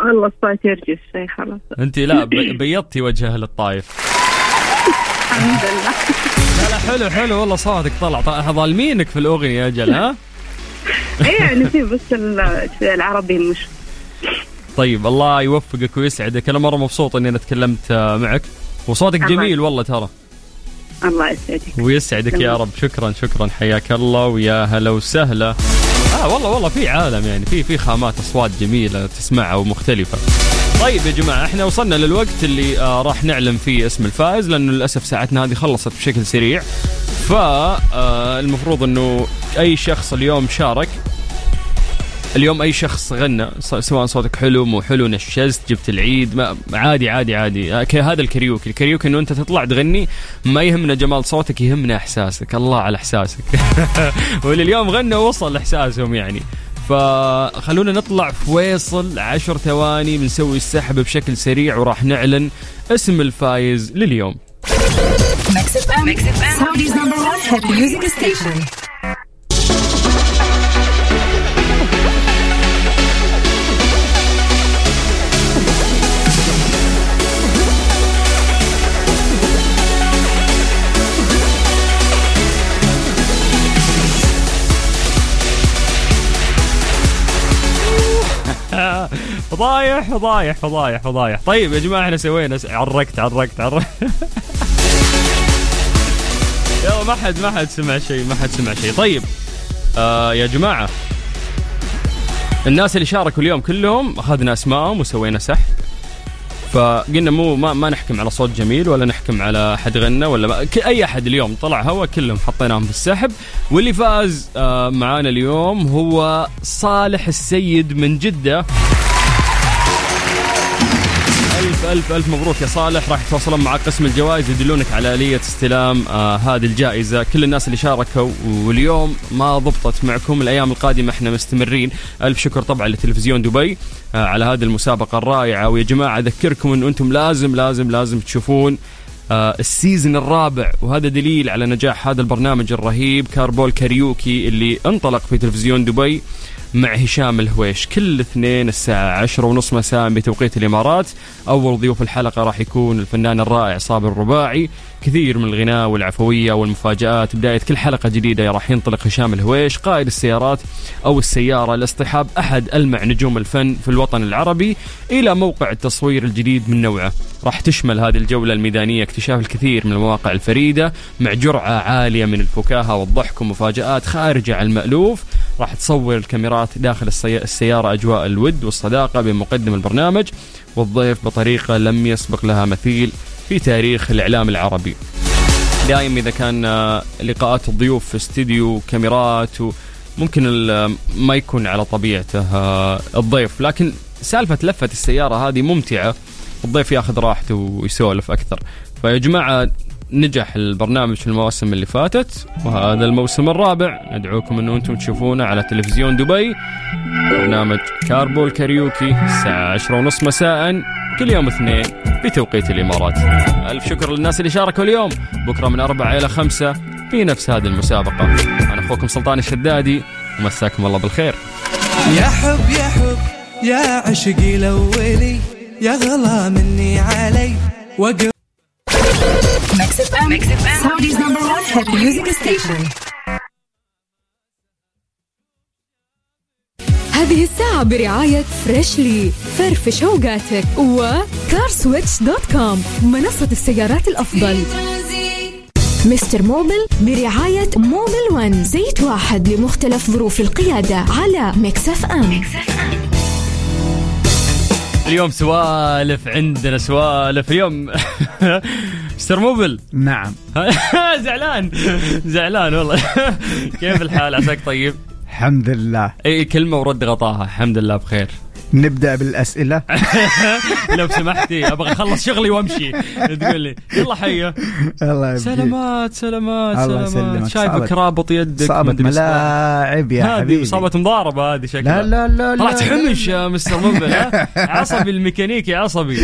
والله الصوت يرجف شوي خلاص. أنت لا بيضتي وجه أهل الطايف الحمد لله. لا لا حلو حلو والله صوتك طلع. طلع ظالمينك في الأغنية أجل ها؟ *laughs* اي يعني في بس العربي مش طيب الله يوفقك ويسعدك. أنا مرة مبسوط إني أنا تكلمت آه، معك. وصوتك جميل والله ترى. الله يسعدك. ويسعدك يا رب. شكرا شكرا. حياك الله ويا هلا وسهلا. آه والله والله في عالم يعني. في في خامات أصوات جميلة تسمعها ومختلفة. طيب يا جماعة إحنا وصلنا للوقت اللي آه راح نعلن فيه اسم الفائز لأنه للأسف ساعتنا هذه خلصت بشكل سريع. فالمفروض إنه أي شخص اليوم شارك. اليوم أي شخص غنى سواء صوتك حلو مو حلو نشزت جبت العيد ما عادي عادي عادي. آه، هذا الكاريوكي. الكاريوكي إنه أنت تطلع تغني ما يهمنا جمال صوتك يهمنا إحساسك. الله على إحساسك. *laughs* واللي اليوم غنى وصل إحساسهم يعني. فخلونا نطلع فويصل عشر ثواني بنسوي السحب بشكل سريع وراح نعلن اسم الفايز لليوم. ميكس اف ام سعوديز نمبر 1 هيد فضايح فضايح فضايح فضايح. طيب يا جماعة إحنا سوينا عرقت عرقت عرقت. *laughs* يلا ما حد ما حد سمع شيء ما حد سمع شيء. طيب آه يا جماعة. الناس اللي شاركوا اليوم كلهم أخذنا أسمائهم وسوينا سحب. فقلنا مو ما, ما نحكم على صوت جميل ولا نحكم على أحد غنى ولا ما أي أحد اليوم طلع هوا كلهم حطيناهم في السحب. واللي فاز آه معانا اليوم هو صالح السيد من جدة. ألف ألف ألف مبروك يا صالح. راح يتواصلون مع قسم الجوائز يدلونك على آلية استلام آه هذه الجائزة. كل الناس اللي شاركوا واليوم ما ضبطت معكم. الأيام القادمة إحنا مستمرين. ألف شكر طبعا لتلفزيون دبي آه على هذه المسابقة الرائعة. ويا جماعة أذكركم أن أنتم لازم لازم لازم تشوفون آه ال season الرابع. وهذا دليل على نجاح هذا البرنامج الرهيب Carpool Karaoke اللي انطلق في تلفزيون دبي. مع هشام الهويش. كل اثنين الساعة عشرة ونص مساء بتوقيت الإمارات. أول ضيوف الحلقة راح يكون الفنان الرائع صابر الرباعي. كثير من الغناء والعفوية والمفاجآت. بداية كل حلقة جديدة راح ينطلق هشام الهويش قائد السيارات أو السيارة لاصطحاب أحد ألمع نجوم الفن في الوطن العربي. إلى موقع التصوير الجديد من نوعه. راح تشمل هذه الجولة الميدانية اكتشاف الكثير من المواقع الفريدة. مع جرعة عالية من الفكاهة والضحك ومفاجآت خارجة عن المألوف. راح تصور الكاميرات داخل السي- السيارة أجواء الود والصداقة بين مقدم البرنامج والضيف بطريقة لم يسبق لها مثيل في تاريخ الإعلام العربي. دائما إذا كان آه، لقاءات الضيوف في استديو كاميرات ممكن ال- ما يكون على طبيعته آه، الضيف. لكن سالفة لفة السيارة هذه ممتعة. الضيف ياخذ راحته ويسولف أكثر. فيا جماعة نجح البرنامج في المواسم اللي فاتت وهذا الموسم الرابع. ندعوكم إنه أنتم تشوفونا على تلفزيون دبي. برنامج Carpool Karaoke الساعة عشرة ونص مساء كل يوم اثنين بتوقيت الإمارات. ألف شكر للناس اللي شاركوا اليوم. بكرة من أربعة إلى خمسة في نفس هذه المسابقة. أنا أخوكم سلطان الشدادي ومساكم الله بالخير. يا حب يا حب يا عشقي الأولي يا غلا مني علي وقف number 1 hit music station هذه الساعة برعاية Freshly فرفش اوقاتك و CarSwitch dot com منصة السيارات الأفضل. Mister Mobil برعاية Mobil One زيت واحد لمختلف ظروف القيادة على Mix FM. اليوم سوالف عندنا سوالف. اليوم *laughs* Mister Mobil. نعم. *laughs* زعلان. زعلان والله. *laughs* كيف الحال؟ عساك طيب؟ الحمد لله. اي كلمة ورد غطاها. الحمد لله بخير. نبدأ بالأسئلة. *laughs* لو سمحتي أبغى أخلص شغلي وأمشي. تقول لي يلا حيه الله سلامات سلامات الله سلامات. شايفك رابط يدك صابت ملاعب يا هذه حبيبي. صابت مضاربة هذه شكلها. لا لا لا طلعت حمش يا مستر مبل *laughs* عصبي الميكانيكي عصبي.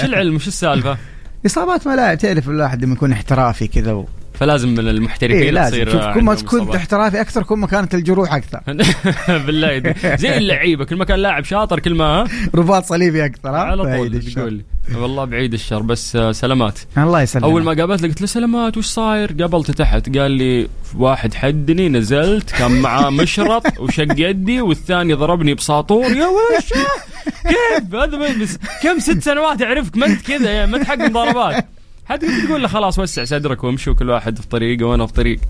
شو العلم؟ وش السالفة؟ *laughs* إصابات ملاعب تعرف الواحد لما يكون احترافي كذا. فلازم من المحترفين إيه لازم. تصير شوف كل ما كنت. احترافي أكثر كل ما كانت الجروح أكثر. *laughs* بالله. زي اللعيبة كل ما كان لاعب شاطر كل ما رباط صليبي أكثر ها؟ على طول. تقول والله بعيد الشر بس آه، سلامات. الله يسلمك. أول ما قابلت قلت له سلامات وش صاير؟ قابلته تحت قال لي واحد حدني نزلت كان معاه *laughs* مشرط وشق يدي والثاني ضربني بساطور. يا وش كيف؟ هذا كم ست سنوات اعرفك ما أنت كذا يعني ما انت حق مضاربات حتى تقول له خلاص وسع صدرك وامشي وكل واحد في طريقه وأنا في طريق.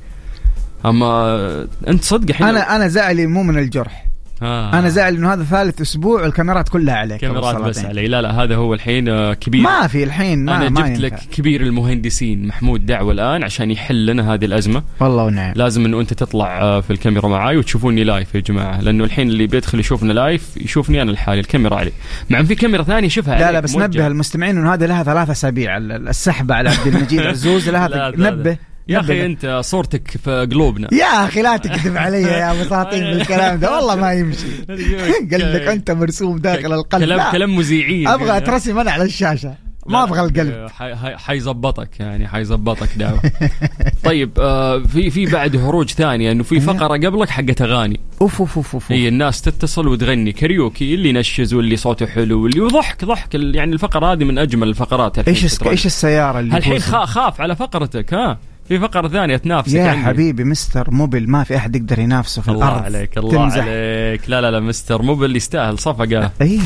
أما أنت صدق الحين أنا أنا زعلي مو من الجرح. آه. أنا زعل إنه هذا ثالث أسبوع والكاميرات كلها عليك كاميرات بس. علي لا لا هذا هو الحين آه، كبير ما في الحين ما أنا ما جبت ينفع. لك كبير المهندسين محمود دعوة الآن عشان يحل لنا هذه الأزمة والله ونعم لازم إنه أنت تطلع آه، في الكاميرا معاي وتشوفوني live يا جماعة لأنه الحين اللي بيدخل يشوفنا live يشوفني أنا لحالي الكاميرا علي مع إن في كاميرا ثانية شوفها لا لا بس موجهة. نبه المستمعين إنه هذه لها ثلاث أسابيع ال- ال- السحبة على عبد المجيد *laughs* عزوز لها. نبه يا. أخي أنت صورتك في قلوبنا. يا أخي لا تكذب علي يا مساطين بالكلام *laughs* ده والله ما يمشي. *laughs* قال لك أنت مرسوم داخل القلب. كلام لا. كلام مذيعين أبغى أترسم أنا على الشاشة. ما أبغى القلب. حي- حي- حيظبطك يعني حيظبطك دعوة. *laughs* طيب آه في في بعد هروج ثانية إنه في فقرة قبلك حقت أغاني. أوف أوف أوف أوف. هي الناس تتصل وتغني كاريوكي اللي ينشز واللي صوته حلو واللي وضحك ضحك يعني الفقرة هذه من أجمل الفقرات الحين إيش. إيش السيارة اللي الحين خاف على فقرتك ها؟ في فقرة ثانية تنافسك يا عندي. حبيبي Mister Mobil ما في أحد يقدر ينافسه في الله الأرض. عليك الله تمزح. عليك. لا لا لا Mister Mobil يستاهل صفقة. اي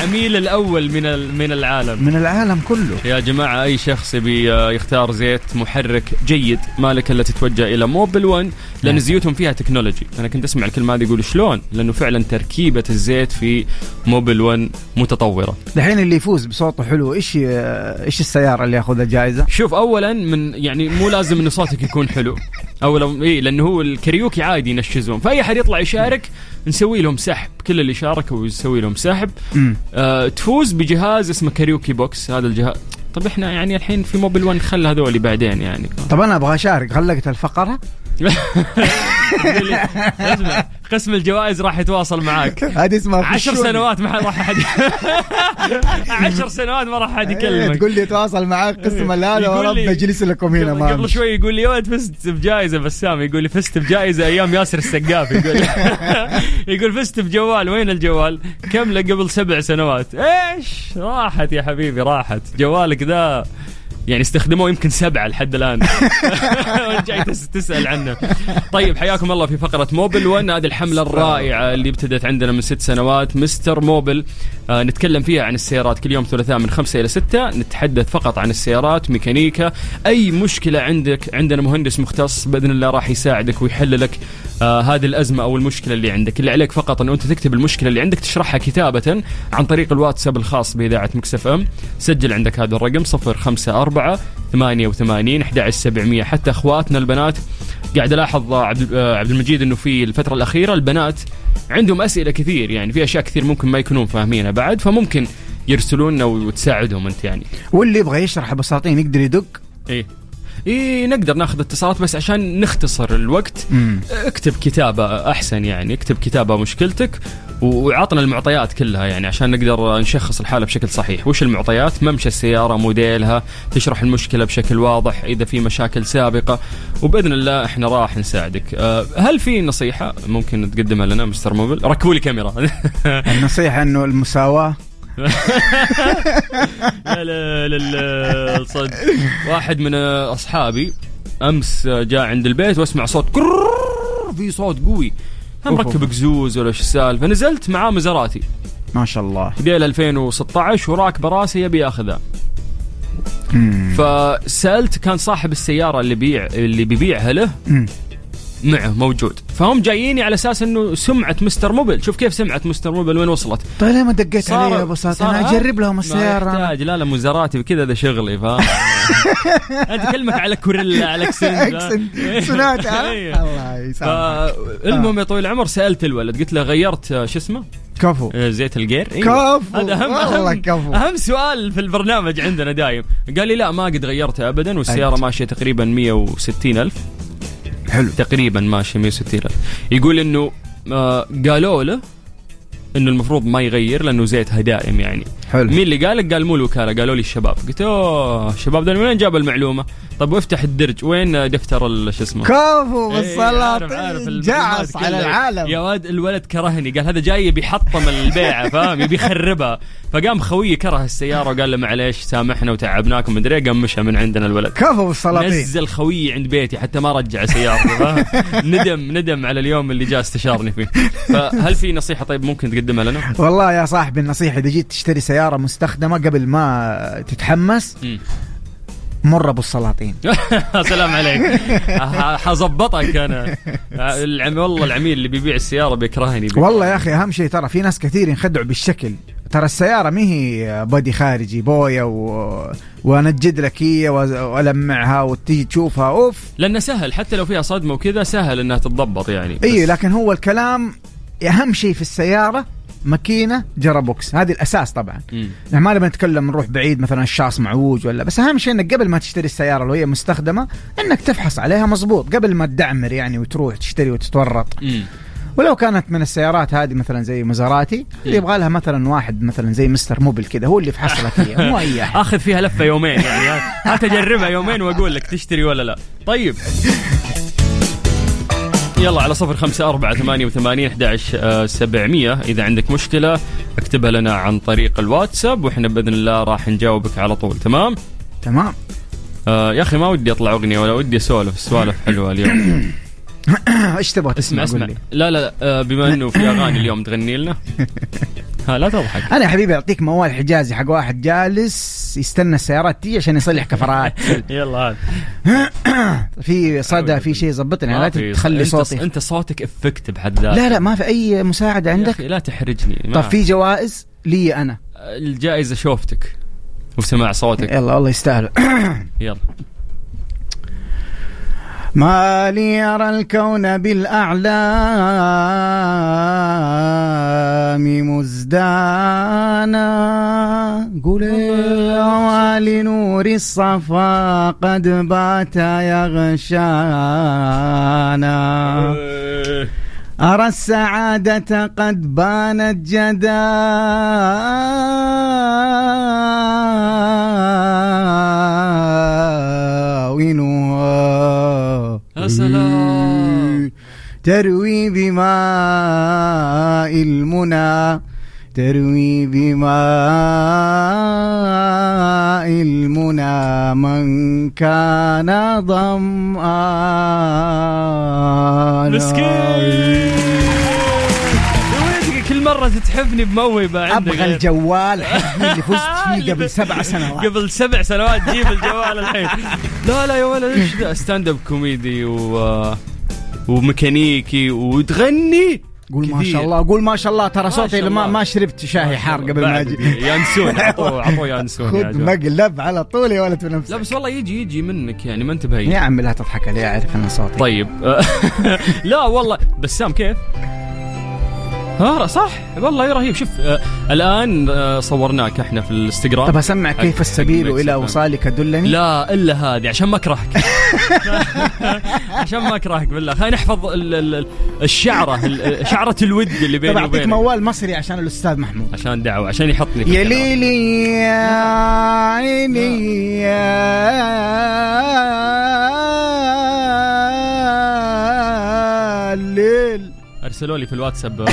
العميل الأول من من العالم. من العالم كله. يا جماعة أي شخص يبي آه، يختار زيت محرك جيد ما لك إلا تتوجه إلى Mobil 1 لأن زيوتهم فيها technology أنا كنت أسمع الكلمة هذه يقول شلون؟ لأنه فعلا تركيبة الزيت في Mobil 1 متطورة. دحين اللي يفوز بصوته حلو إيش إيش السيارة اللي ياخذها جائزة؟ شوف أولا من يعني مو لازم إنه صوتك يكون حلو. أولا إيه لأنه هو الكاريوكي عادي ينشزون. فأي أحد يطلع يشارك نسوي لهم سحب. كل اللي شاركوا يسوي لهم سحب. آه تفوز بجهاز اسمه karaoke box. هذا الجهاز طب إحنا يعني الحين في Mobil 1 خلى هذول بعدين يعني. طب أنا أبغى أشارك. غلقت الفقرة؟ *laughs* *laughs* قسم الجوائز راح يتواصل معك *laughs* هذه اسمها *laughs* عشر. سنوات ما راح أحد. عشر سنوات ما راح أحد يكلمك. تقول لي تواصل معاك قسم هذا ورب نجلس لكم هنا ما قبل. شوي يقول لي ولد فزت بجائزة. بسام يقول لي فزت بجائزة أيام ياسر السقاف. يقول *laughs* يقول فزت بجوال. وين الجوال؟ كم قبل سبع سنوات. إيش؟ راحت يا حبيبي راحت. جوالك ذا يعني استخدموه يمكن سبعة لحد الآن. وأنت *laughs* *laughs* جاي تس- تسأل عنه. طيب حياكم الله في فقرة Mobil 1 هذه الحملة الرائعة اللي ابتدت عندنا من ست سنوات. Mister Mobil آه نتكلم فيها عن السيارات. كل يوم ثلاثاء من خمسة إلى ستة. نتحدث فقط عن السيارات ميكانيكا. أي مشكلة عندك؟ عندنا مهندس مختص بإذن الله راح يساعدك ويحل لك آه هذه الأزمة أو المشكلة اللي عندك. اللي عليك فقط أنه أنت تكتب المشكلة اللي عندك تشرحها كتابة عن طريق الواتساب الخاص بإذاعة Mix FM. سجل عندك هذا الرقم 054 88 11700 حتى أخواتنا البنات قاعد ألاحظ عبد آه، عبد المجيد إنه في الفترة الأخيرة البنات عندهم أسئلة كثير يعني في أشياء كثير ممكن ما يكونون فاهمينها بعد فممكن يرسلون وتساعدهم أنت يعني. واللي يبغى يشرح بساطين يقدر يدق. إيه. إيه نقدر ناخذ اتصالات بس عشان نختصر الوقت. مم. اكتب كتابة أحسن يعني اكتب كتابة مشكلتك وعطنا المعطيات كلها يعني عشان نقدر نشخص الحالة بشكل صحيح. وش المعطيات؟ ممشى السيارة موديلها تشرح المشكلة بشكل واضح إذا في مشاكل سابقة. وبإذن الله إحنا راح نساعدك. أه، هل في نصيحة ممكن تقدمها لنا مستر موبل؟ ركبوا لي كاميرا. *laughs* النصيحة إنه المساواة لا لا لا صدق. واحد من أصحابي أمس جاء عند البيت وأسمع صوت في صوت قوي. مركب. إكزوز ولا إيش السالفة؟ نزلت معاه Maserati. ما شاء الله. موديل 2016 وراكبه راسي يبي ياخذها. فسألت كان صاحب السيارة اللي بيع اللي بيبيعها له. معه موجود. فهم جاييني على أساس إنه سمعة Mister Mobil. شوف كيف سمعة Mister Mobil وين وصلت؟ طيب ليه ما دقيت علي يا أبو أنا أجرب لهم ما السيارة. أنا. يحتاج. لا لا Maserati كذا هذا شغلي فاهم؟ *laughs* أنت كلمك على Corolla على Accent Accent. Sonata. *laughs* إيه. الله يسامحك. فالمهم يا طويل العمر سألت الولد قلت له غيرت آه، شو اسمه؟ كفو. آه، زيت الجير. أيوة. كفو. هذا اهم والله أهم- كفو. أهم سؤال في البرنامج عندنا دايم. قال لي لا ما قد غيرتها ابدا والسيارة. ماشية تقريبا 160 ألف. حلو. تقريبا ماشيه 160 الف يقول إنه آه، قالوا له إنه المفروض ما يغير لأنه زيتها دائم يعني. حلو مين اللي قالك؟ قال مو الوكالة قالوا لي الشباب قلت أوه الشباب ذول من وين جاب المعلومة؟ طب وافتح الدرج وين دفتر شو اسمه؟ كفو إيه، بالسلاطين المعلومات جعص. على العالم يا واد الولد كرهني قال هذا جاي بيحطم البيعة *laughs* فاهم يبي يخربها فقام خويي كره السيارة وقال له معليش سامحنا وتعبناكم مدري قام مشى من عندنا الولد كفو بالسلاطين نزل خويي عند بيتي حتى ما رجع سيارته فاهم *laughs* ندم ندم على اليوم اللي جاء استشارني فيه فهل في نصيحة طيب ممكن تقدمها لنا؟ والله يا صاحبي النصيحة إذا جيت تشتري سيارة مستخدمة قبل ما تتحمس. مر أبو السلاطين. *laughs* سلام عليك. حظبطك أنا. العم والله العميل اللي بيبيع السيارة بيكرهني. بي- والله يا أخي أهم شيء ترى في ناس كثير ينخدعوا بالشكل. ترى السيارة ما هي body خارجي بويا و... وانجد لك هي وألمعها وتيجي تشوفها. أوف. لأنه سهل. حتى لو فيها صدمة وكذا سهل إنها تتضبط يعني. اي لكن هو الكلام أهم شيء في السيارة ماكينة gearbox هذه الأساس طبعا. يعني ما نبي نتكلم نروح بعيد مثلا الشاص معوج ولا بس أهم شيء إنك قبل ما تشتري السيارة لو هي مستخدمة إنك تفحص عليها مظبوط قبل ما تدعمر يعني وتروح تشتري وتتورط. مم. ولو كانت من السيارات هذه مثلا زي مزاراتي اللي يبغى لها مثلا واحد مثلا زي مستر موبل كذا هو اللي يفحص لك هي مو أي أحد. اخذ فيها لفة يومين يعني. هات اجربها يومين وأقول لك تشتري ولا لا. طيب. يلا على صفر خمسة أربعة ثمانية وثمانين أحد سبعمية. إذا عندك مشكلة اكتبها لنا عن طريق الواتساب وإحنا بإذن الله راح نجاوبك على طول. تمام؟ تمام. آه يا أخي ما ودي أطلع أغنية ولا ودي أسولف. سوالف حلوة اليوم. *coughs* *coughs* إيش تبغى اسمع تسمع اسمع. لي. لا لا لا آه بما إنه في أغاني اليوم تغني لنا. *laughs* ها لا تضحك. أنا يا حبيبي أعطيك موال حجازي حق واحد جالس يستنى السيارات تيجي عشان يصلح كفرات. *laughs* يلا هات. *coughs* في صدى في شيء ظبطني لا تخلي صوتي. أنت صوتك افكت بحد ذاته. لا لا ما في أي مساعدة يا عندك. لا تحرجني. طب في جوائز لي أنا. الجائزة شوفتك وسماع صوتك. يلا والله يستاهل. *coughs* يلا. ما لي يرى الكون بالأعلام مزدانا. قول لنور الصفا قد بات يغشانا. أرى السعادة قد بانت جداولها يا سلام. تروي بماء المنى. تروي بماء المنى من كان مسكين! وينك كل مرة تتحفني بموهبة عندك. أبغى الجوال حقي اللي فزت فيه قبل *laughs* سبع سنوات. قبل سبع سنوات جيب الجوال الحين. لا لا يا ولد إيش ذا؟ stand-up comedy و وميكانيكي وتغني! قول ما. شاء الله قول ما شاء الله ترى صوتي ما. ما شربت شاي حار قبل ما أجي يانسون *laughs* عطوه عطوه يانسون يا خذ. مقلب على طول يا ولد بنفسك لا بس والله يجي يجي منك يعني ما أنت بهين يا عمي لا تضحك علي أعرف أنا صوتي طيب *laughs* لا والله بسام كيف؟ ها صح. والله رهيب. شوف آه الآن آه صورناك إحنا في الإنستغرام. طب أسمع كيف السبيل إلى وصالك دلني. لا إلا هذه عشان ما أكرهك. *laughs* عشان ما أكرهك بالله. خلينا نحفظ ال- ال- ال- الشعرة ال- شعرة الود اللي بيني وبينك. موال مصري عشان الأستاذ محمود. عشان دعوة عشان يحطني في يا. ليلي يا عيني يا ارسلوا لي في الواتساب آه،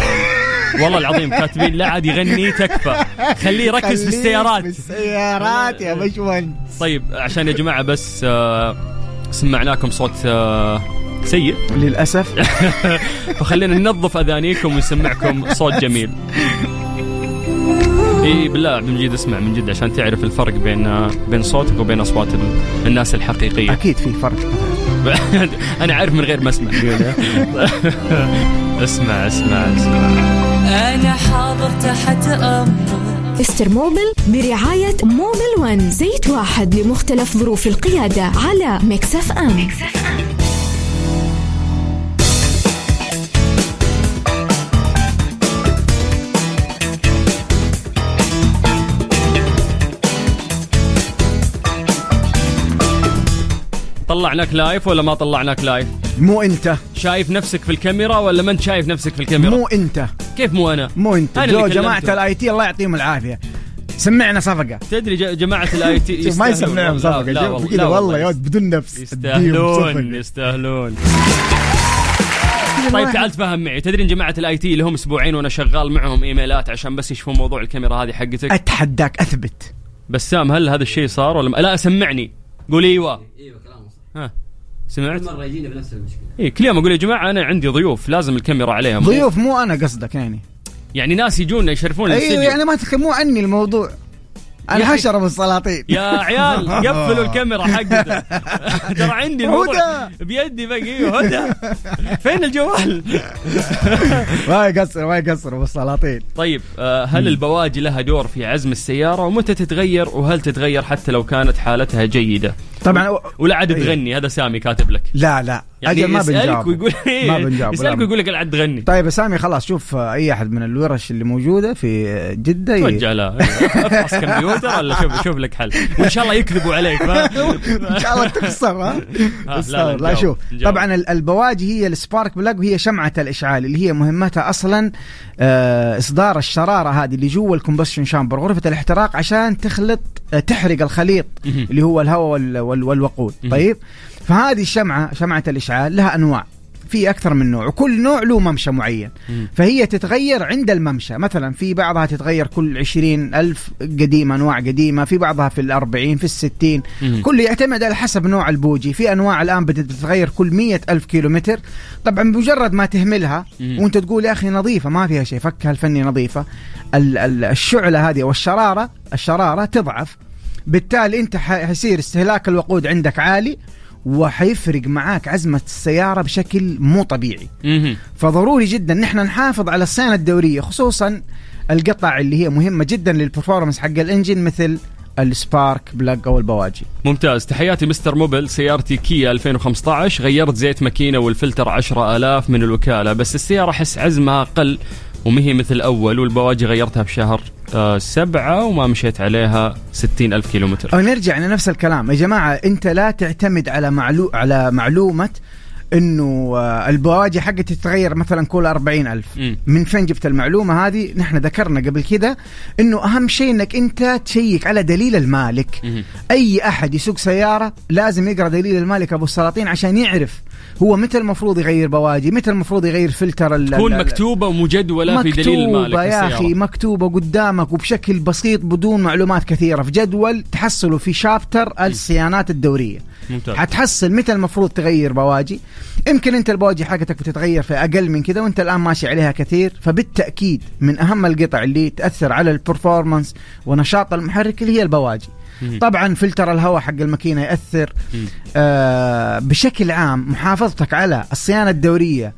والله العظيم كاتبين لا عاد يغني تكفى. خليه يركز في السيارات. في السيارات يا بشمهندس طيب عشان يا جماعة بس آه، سمعناكم صوت آه، سيء. للأسف. *laughs* فخلينا ننظف أذانيكم ونسمعكم صوت جميل. إي بالله عبد المجيد اسمع من جد عشان تعرف الفرق بين بين صوتك وبين أصوات ال- الناس الحقيقية. أكيد في فرق. *laughs* أنا عارف من غير ما أسمع. *laughs* اسمع اسمع اسمع. أنا حاضر تحت أمرك. Mister Mobil برعاية Mobil One زيت واحد لمختلف ظروف القيادة على Mix FM. طلعناك live ولا ما طلعناك live؟ مو انت. شايف نفسك في الكاميرا ولا ما انت شايف نفسك في الكاميرا؟ مو انت. كيف مو أنا؟ مو انت. أنا جو. جماعة ال IT الله يعطيهم العافية. سمعنا صفقة. تدري ج- جماعة ال IT *laughs* ما يسمعهم صفقة. لا والله كذا لا والله يا بدون نفس يستاهلون يستاهلون. *laughs* طيب تعال تفهم معي. تدري إن جماعة ال IT لهم أسبوعين وأنا شغال معهم إيميلات عشان بس يشوفون موضوع الكاميرا هذه حقتك؟ أتحداك أثبت. بسام هل هذا الشيء صار ولا؟ لا سمعني. قول أيوه أيوه ها. سمعت؟ كل مرة يجينا بنفس المشكلة. اي كل يوم أقول يا جماعة أنا عندي ضيوف لازم الكاميرا عليهم. ضيوف مو أنا قصدك يعني. يعني ناس يجونا يشرفون أيوه الاستديو يعني ما تخ... مو عني الموضوع. الحشره بالسلاطين يا عيال *laughs* قفلوا الكاميرا حقته *laughs* ترى عندي الموضوع هدى. بيدي باقي هدى. فين الجوال؟ *laughs* ما يقصر ما يقصر بالسلاطين طيب آه، هل البواجي لها دور في عزم السيارة ومتى تتغير وهل تتغير حتى لو كانت حالتها جيدة؟ طبعا ولا عاد. تغني هذا سامي كاتب لك لا لا يعني أجل ما بنجاوب ويقول إيه، ما بنجاوب يسألك لا. ويقول لك لا عاد تغني طيب يا سامي خلاص شوف أي أحد من الورش اللي موجودة في جدة توجه له أفحص كمبيوتر ولا شوف شوف لك حل وإن شاء الله يكذبوا عليك؟ *laughs* إن شاء الله تخسر ها *laughs* لا،. لا، لا شوف. طبعا ال- البواجي هي السبارك بلاج وهي شمعة الإشعال اللي هي مهمتها أصلا آه، إصدار الشرارة هذه اللي جوا ال combustion chamber غرفة الاحتراق عشان تخلط آه، تحرق الخليط. اللي هو الهواء وال- وال- والوقود. طيب فهذه الشمعة شمعة الإشعال لها أنواع. في أكثر من نوع وكل نوع له ممشى معين. فهي تتغير عند الممشى. مثلا في بعضها تتغير كل عشرين ألف قديمة أنواع قديمة. في بعضها في الأربعين في الستين. مم. كله يعتمد على حسب نوع البوجي. في أنواع الآن بتتغير كل مية ألف كيلومتر. طبعا بمجرد ما تهملها. وأنت تقول يا أخي نظيفة ما فيها شيء. فكها الفني نظيفة. ال- ال- الشعلة هذه والشرارة الشرارة تضعف. بالتالي أنت حيصير استهلاك الوقود عندك عالي. وحيفرق معاك عزمة السيارة بشكل مو طبيعي. فضروري جدا نحن نحافظ على الصيانة الدورية خصوصا القطع اللي هي مهمة جدا لل performance حق ال engine مثل ال spark plug أو البواجي. ممتاز. تحياتي مستر موبل سيارتي كيا 2015 غيرت زيت ماكينة والفلتر 10000 من الوكالة بس السيارة أحس عزمها أقل ومهي مثل أول والبواجي غيرتها بشهر آه سبعة وما مشيت عليها 60 ألف كيلومتر. أو نرجع لنفس الكلام. يا جماعة أنت لا تعتمد على معلو على معلومة إنه آه، البواجي حقتي تتغير مثلا كل 40 ألف مم. من فين جبت المعلومة هذه نحن ذكرنا قبل كده إنه أهم شيء إنك أنت تشيك على دليل المالك مهم. أي أحد يسوق سيارة لازم يقرأ دليل المالك أبو السلاطين عشان يعرف هو متى المفروض يغير بواجي متى المفروض يغير فلتر ال- تكون مكتوبة ومجدولة في دليل المالك مكتوبة يا. أخي مكتوبة قدامك وبشكل بسيط بدون معلومات كثيرة في جدول تحصله في chapter الصيانات الدورية ممتاز حتحصل متى المفروض تغير بواجي يمكن انت البواجي حقتك بتتغير في أقل من كذا وانت الآن ماشي عليها كثير فبالتأكيد من أهم القطع اللي تأثر على ال performance ونشاط المحرك اللي هي البواجي. طبعا فلتر الهواء حق الماكينة يأثر. آه بشكل عام محافظتك على الصيانة الدورية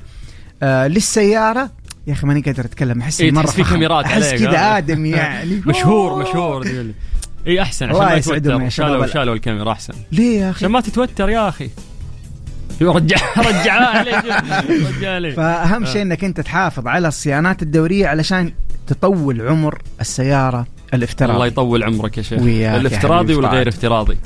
آه للسيارة يا أخي ماني قادر أتكلم أحس إيه مرة في. كاميرات أحس كذا آه. آدم يعني *laughs* مشهور مشهور. إي أحسن عشان ما يتوتر. شالوا شالوا الكاميرا أحسن. ليه يا أخي؟ عشان ما تتوتر يا أخي. رجع *laughs* رجعها عليه. رجع عليه. فأهم شيء إنك أنت تحافظ على الصيانات الدورية علشان تطول عمر السيارة الافتراضي. الله يطول عمرك يا شيخ. الافتراضي والغير. افتراضي.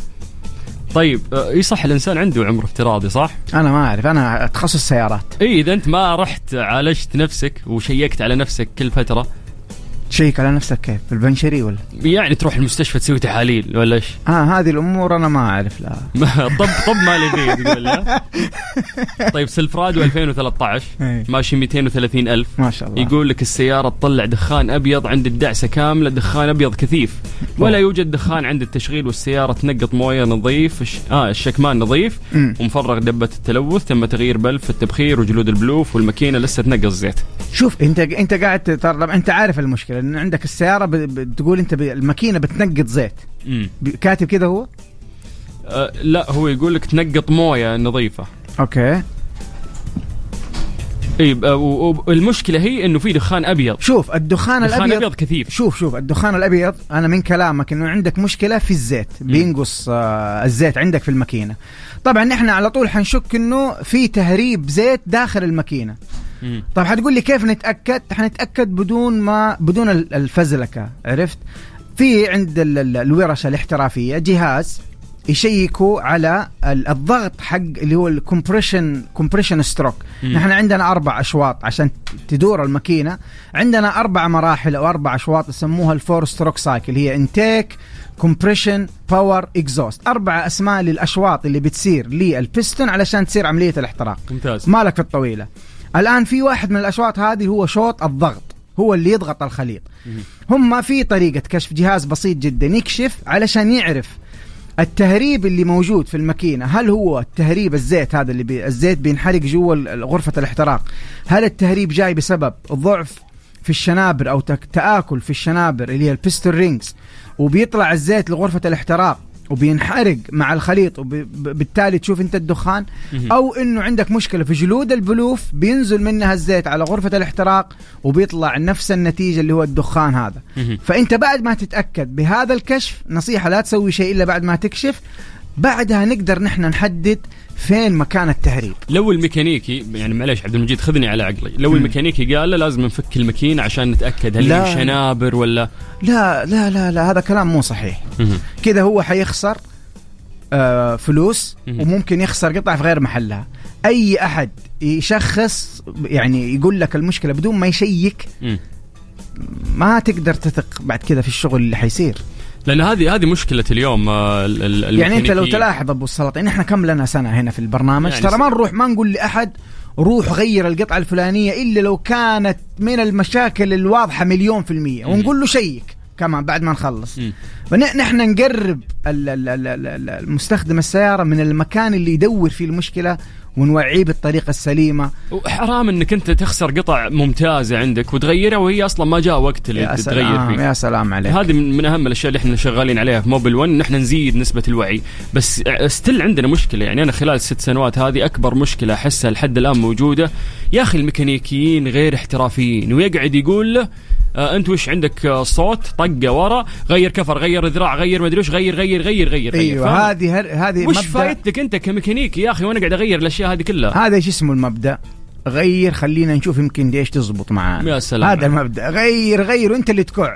طيب آه، إي صح الإنسان عنده عمر افتراضي صح؟ أنا ما أعرف. أنا تخصص سيارات. إي إذا أنت ما رحت عالجت نفسك وشيكت على نفسك كل فترة تشيك على نفسك كيف؟ في البنشري ولا؟ يعني تروح المستشفى تسوي تحاليل ولا إيش؟ آه هذه الأمور أنا ما أعرف لا. *laughs* طب طب مالي فيه تقول طيب سلفرادو 2013 إيه. ماشي 230 ألف. ما شاء الله. يقول لك السيارة تطلع دخان أبيض عند الدعسة كاملة دخان أبيض كثيف. ولا يوجد دخان عند التشغيل والسيارة تنقط موية نظيف. آه الشكمان نظيف. ومفرغ دبة التلوث تم تغيير بلف التبخير وجلود البلوف والماكينة لسه تنقص زيت. شوف أنت أنت قاعد ترى أنت عارف المشكلة. ان عندك السيارة. بتقول أنت. الماكينة بتنقط زيت. مم. كاتب كذا هو؟ آه لا هو يقول لك تنقط موية نظيفة. أوكي. إي ب- و- والمشكلة هي إنه في دخان أبيض. شوف الدخان دخان الابيض أبيض كثيف. شوف شوف الدخان الأبيض أنا من كلامك إنه عندك مشكلة في الزيت. بينقص آه الزيت عندك في الماكينة. طبعا نحن على طول حنشك إنه في تهريب زيت داخل الماكينة. طيب حتقول لي كيف نتأكد؟ حنتاكد بدون ما بدون ال- الفزلكة عرفت؟ في عند ال- ال- الورش الاحترافية جهاز يشيكوا على ال- الضغط حق اللي هو ال compression compression stroke. نحن عندنا أربع أشواط عشان تدور الماكينة. عندنا أربع مراحل أو أربع أشواط يسموها ال four stroke cycle هي intake compression power exhaust أربع أسماء للأشواط اللي بتصير للبستون علشان تصير عملية الاحتراق. ممتاز. مالك في الطويلة. الآن في واحد من الأشواط هذه هو شوط الضغط هو اللي يضغط الخليط. هم في طريقة كشف جهاز بسيط جدا يكشف علشان يعرف التهريب اللي موجود في الماكينة. هل هو التهريب الزيت هذا اللي بي الزيت بينحرق جوا غرفة الاحتراق؟ هل التهريب جاي بسبب ضعف في الشنابر أو تآكل في الشنابر اللي هي ال piston rings وبيطلع الزيت لغرفة الاحتراق. وبينحرق مع الخليط وبالتالي تشوف انت الدخان. أو إنه عندك مشكلة في جلود البلوف بينزل منها الزيت على غرفة الاحتراق وبيطلع نفس النتيجة اللي هو الدخان هذا. فأنت بعد ما تتأكد بهذا الكشف نصيحة لا تسوي شيء إلا بعد ما تكشف. بعدها نقدر نحن نحدد فين مكان التهريب. لو الميكانيكي يعني معليش عبد المجيد خذني على عقلي. لو الميكانيكي قال له لازم نفك الماكينة عشان نتأكد هل لا. هي شنابر ولا لا لا لا لا هذا كلام مو صحيح. كذا هو حيخسر آه فلوس وممكن يخسر قطع في غير محلها. أي أحد يشخص يعني يقول لك المشكلة بدون ما يشيك. ما تقدر تثق بعد كذا في الشغل اللي حيصير. لأن هذه هذه مشكلة اليوم آه، ال- ال- يعني أنت لو. تلاحظ أبو السلاطين إحنا كم لنا سنة هنا في البرنامج؟ يعني ترى ما نروح ما نقول لأحد روح غير القطعة الفلانية إلا لو كانت من المشاكل الواضحة مليون في المية. ونقول له شيك كمان بعد ما نخلص. فنحن نقرب ال- ال- ال- ال- ال- المستخدم السيارة من المكان اللي يدور فيه المشكلة ونوعيه بالطريقة السليمة. وحرام إنك أنت تخسر قطع ممتازة عندك وتغيرها وهي أصلا ما جاء وقت اللي يا تتغير سلام فيه. يا سلام عليك. هذه من, من أهم الأشياء اللي إحنا شغالين عليها في موبل 1 ان إحنا نزيد نسبة الوعي. بس ستيل عندنا مشكلة يعني أنا خلال الست سنوات هذه أكبر مشكلة أحسها لحد الآن موجودة. يا أخي الميكانيكيين غير احترافيين ويقعد يقول له انت وش عندك آه، صوت طقة ورا غير كفر غير ذراع غير ما ادري وش غير غير غير غير أيوه؟ هذه هذه وش فائدتك انت كميكانيكي يا أخي؟ وأنا قاعد أغير الأشياء هذه كلها. هذا إيش اسمه المبدأ؟ غير خلينا نشوف يمكن إيش تزبط معانا. يا سلام هذا المبدأ. غير غير وانت اللي تكع.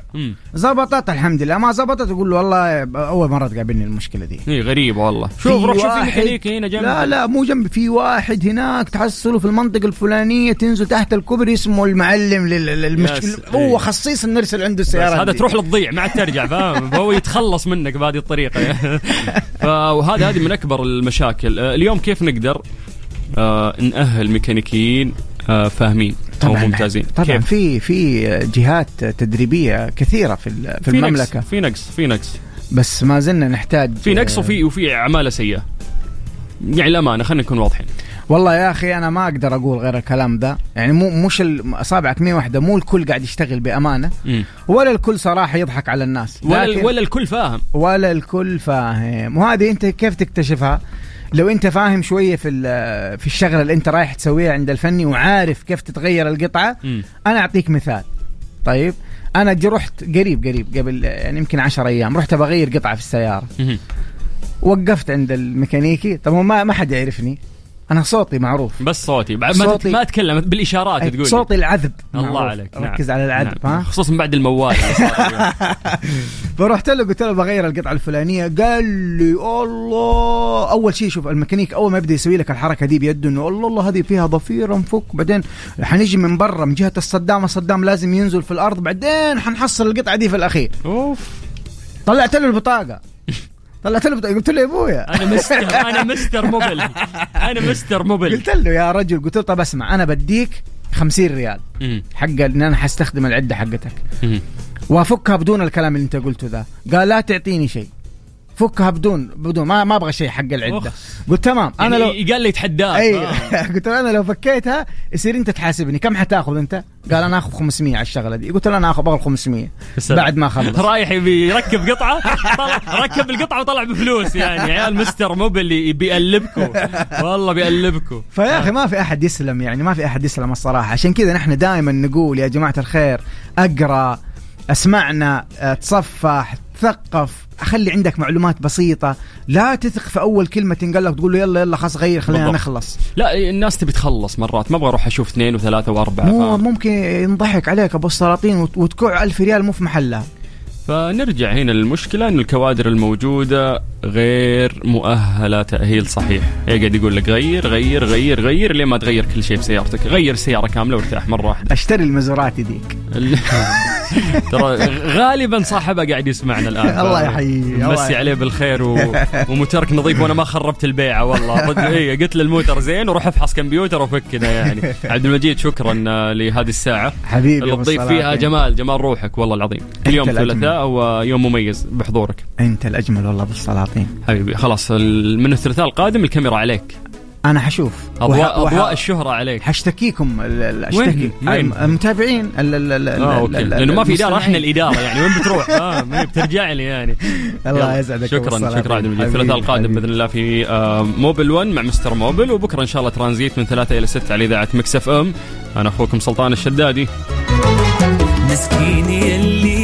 زبطت؟ الحمد لله. ما زبطت تقول له والله أول مرة تقابلني المشكلة دي. إيه غريبة والله. شوف روح شوف في واحد- ميكانيكي هنا جنب لا لا مو جنبي في واحد هناك تحصله في المنطقة الفلانية تنزل تحت الكوبري اسمه المعلم لل- للمشكلة. هو إيه. خصيص نرسل عنده بس السيارات هذا. تروح للضيع ما عاد ترجع فاهم؟ *laughs* هو يتخلص منك بهذه الطريقة. *laughs* فهذا هذه من أكبر المشاكل. آه، اليوم كيف نقدر نأهل ميكانيكيين آه فاهمين طبعا ممتازين. طبعا؟ في في جهات تدريبية كثيرة في في المملكة. في نقص في نقص بس ما زلنا نحتاج في نقص وفي وفي عماله سيئة. يعني الامانه خلينا نكون واضحين. والله يا أخي أنا ما أقدر أقول غير الكلام ده. يعني مو مش أصابعك مية واحدة مو الكل قاعد يشتغل بأمانة مم. ولا الكل صراحة يضحك على الناس. ولا ولا الكل فاهم. ولا الكل فاهم. وهذه أنت كيف تكتشفها؟ لو انت فاهم شوية في في الشغلة اللي انت رايح تسويها عند الفني وعارف كيف تتغير القطعة مم. أنا اعطيك مثال. طيب؟ أنا جي رحت قريب قريب قبل يعني يمكن عشر أيام رحت بغير قطعة في السيارة. مهم. وقفت عند الميكانيكي. طب ما ما حد يعرفني. أنا صوتي معروف. بس صوتي. بعد ما صوتي- ما اتكلم بالإشارات أي، تقول. صوتي العذب. الله معروف. عليك ركز نعم. على العذب نعم. ها؟ خصوصا بعد الموال. *laughs* *laughs* فرحت له قلت له بغير القطعة الفلانية. قال لي الله. أول شيء شوف الميكانيك أول ما يبدأ يسوي لك الحركة دي بيده إنه الله الله هذه فيها ضفيره نفك بعدين حنيجي من برا من جهة الصدام الصدام لازم ينزل في الأرض بعدين حنحصل القطعة دي في الأخير. أوف. طلعت له البطاقة. طلعت له قلت له يا أبويا. أنا مستر أنا مستر موبل أنا مستر موبل قلت له يا رجل قلت له طب اسمع أنا بديك 50 ريال. حق إن أنا حستخدم العدة حقتك. وافكها بدون الكلام اللي أنت قلته ذا. قال لا تعطيني شيء. فكها بدون بدون ما ما أبغى شيء حق العدة. قلت تمام أنا لو يعني قال لي يتحداك. اي آه. *laughs* قلت له أنا لو فكيتها يصير أنت تحاسبني. كم حتاخذ أنت؟ قال أنا آخذ 500 على الشغلة دي. قلت له أنا اخذ أبغى 500 السلام. بعد ما خلص *laughs* رايح يبي يركب قطعة طلع ركب القطعة وطلع بفلوس يعني. عيال مستر موبل اللي بيقلبكم والله بيقلبكم فيا أخي ما في أحد يسلم يعني ما في أحد يسلم الصراحة. عشان كذا نحن دائما نقول يا جماعة الخير أقرأ اسمعنا آه، تصفح تثقف خلي عندك معلومات بسيطة. لا تثق في أول كلمة تنقال لك تقول له يلا يلا خلاص غير خلينا بالضبط. نخلص. لا الناس تبي تخلص مرات. ما أبغى أروح أشوف اثنين وثلاثة وأربعة مو فاهم؟ ممكن ينضحك عليك أبو السلاطين وت- وتكوع ألف ريال مو في محلها فنرجع هنا للمشكلة إن الكوادر الموجودة غير مؤهلة تأهيل صحيح. هي قاعد يقول لك غير غير غير غير لين ما تغير كل شيء في سيارتك؟ غير سيارة كاملة وارتاح مرة واحدة. أشتري المزوراتي ديك *laughs* ترى غالبا صاحبها قاعد يسمعنا الآن. *laughs* الله يحييه، مسي. عليه بالخير و... وموترك نظيف وأنا ما خربت البيعة والله. رد إيه قلت له الموتر زين وروح افحص كمبيوتر وفك كذا يعني. *laughs* عبد المجيد شكرا آه، لهذه الساعة. حبيبي اللي تضيف. فيها جمال جمال روحك والله العظيم. اليوم. ثلاثاء. ويوم مميز بحضورك. أنت الأجمل والله أبو السلاطين حبيبي خلاص ال- من الثلاثاء القادم الكاميرا عليك. أنا حشوف. اضواء وح- وح- أضواء الشهرة عليك. حشتكيكم ال- ال- أشتكي. وين؟ وين؟ المتابعين ال- ال- ال- ال- أوكي. ال- لأنه ما في إدارة. إحنا الإدارة يعني. وين بتروح؟ *laughs* آه بترجع لي يعني. الله يسعدك شكرا شكرا. عبد المجيد الثلاثاء القادم. بإذن الله في آه، موبل 1 مع مستر موبل وبكرة إن شاء الله ترانزيت من ثلاثة إلى ستة على إذاعة مكس إف إم. أنا أخوكم سلطان الشدادي. مسكين يلي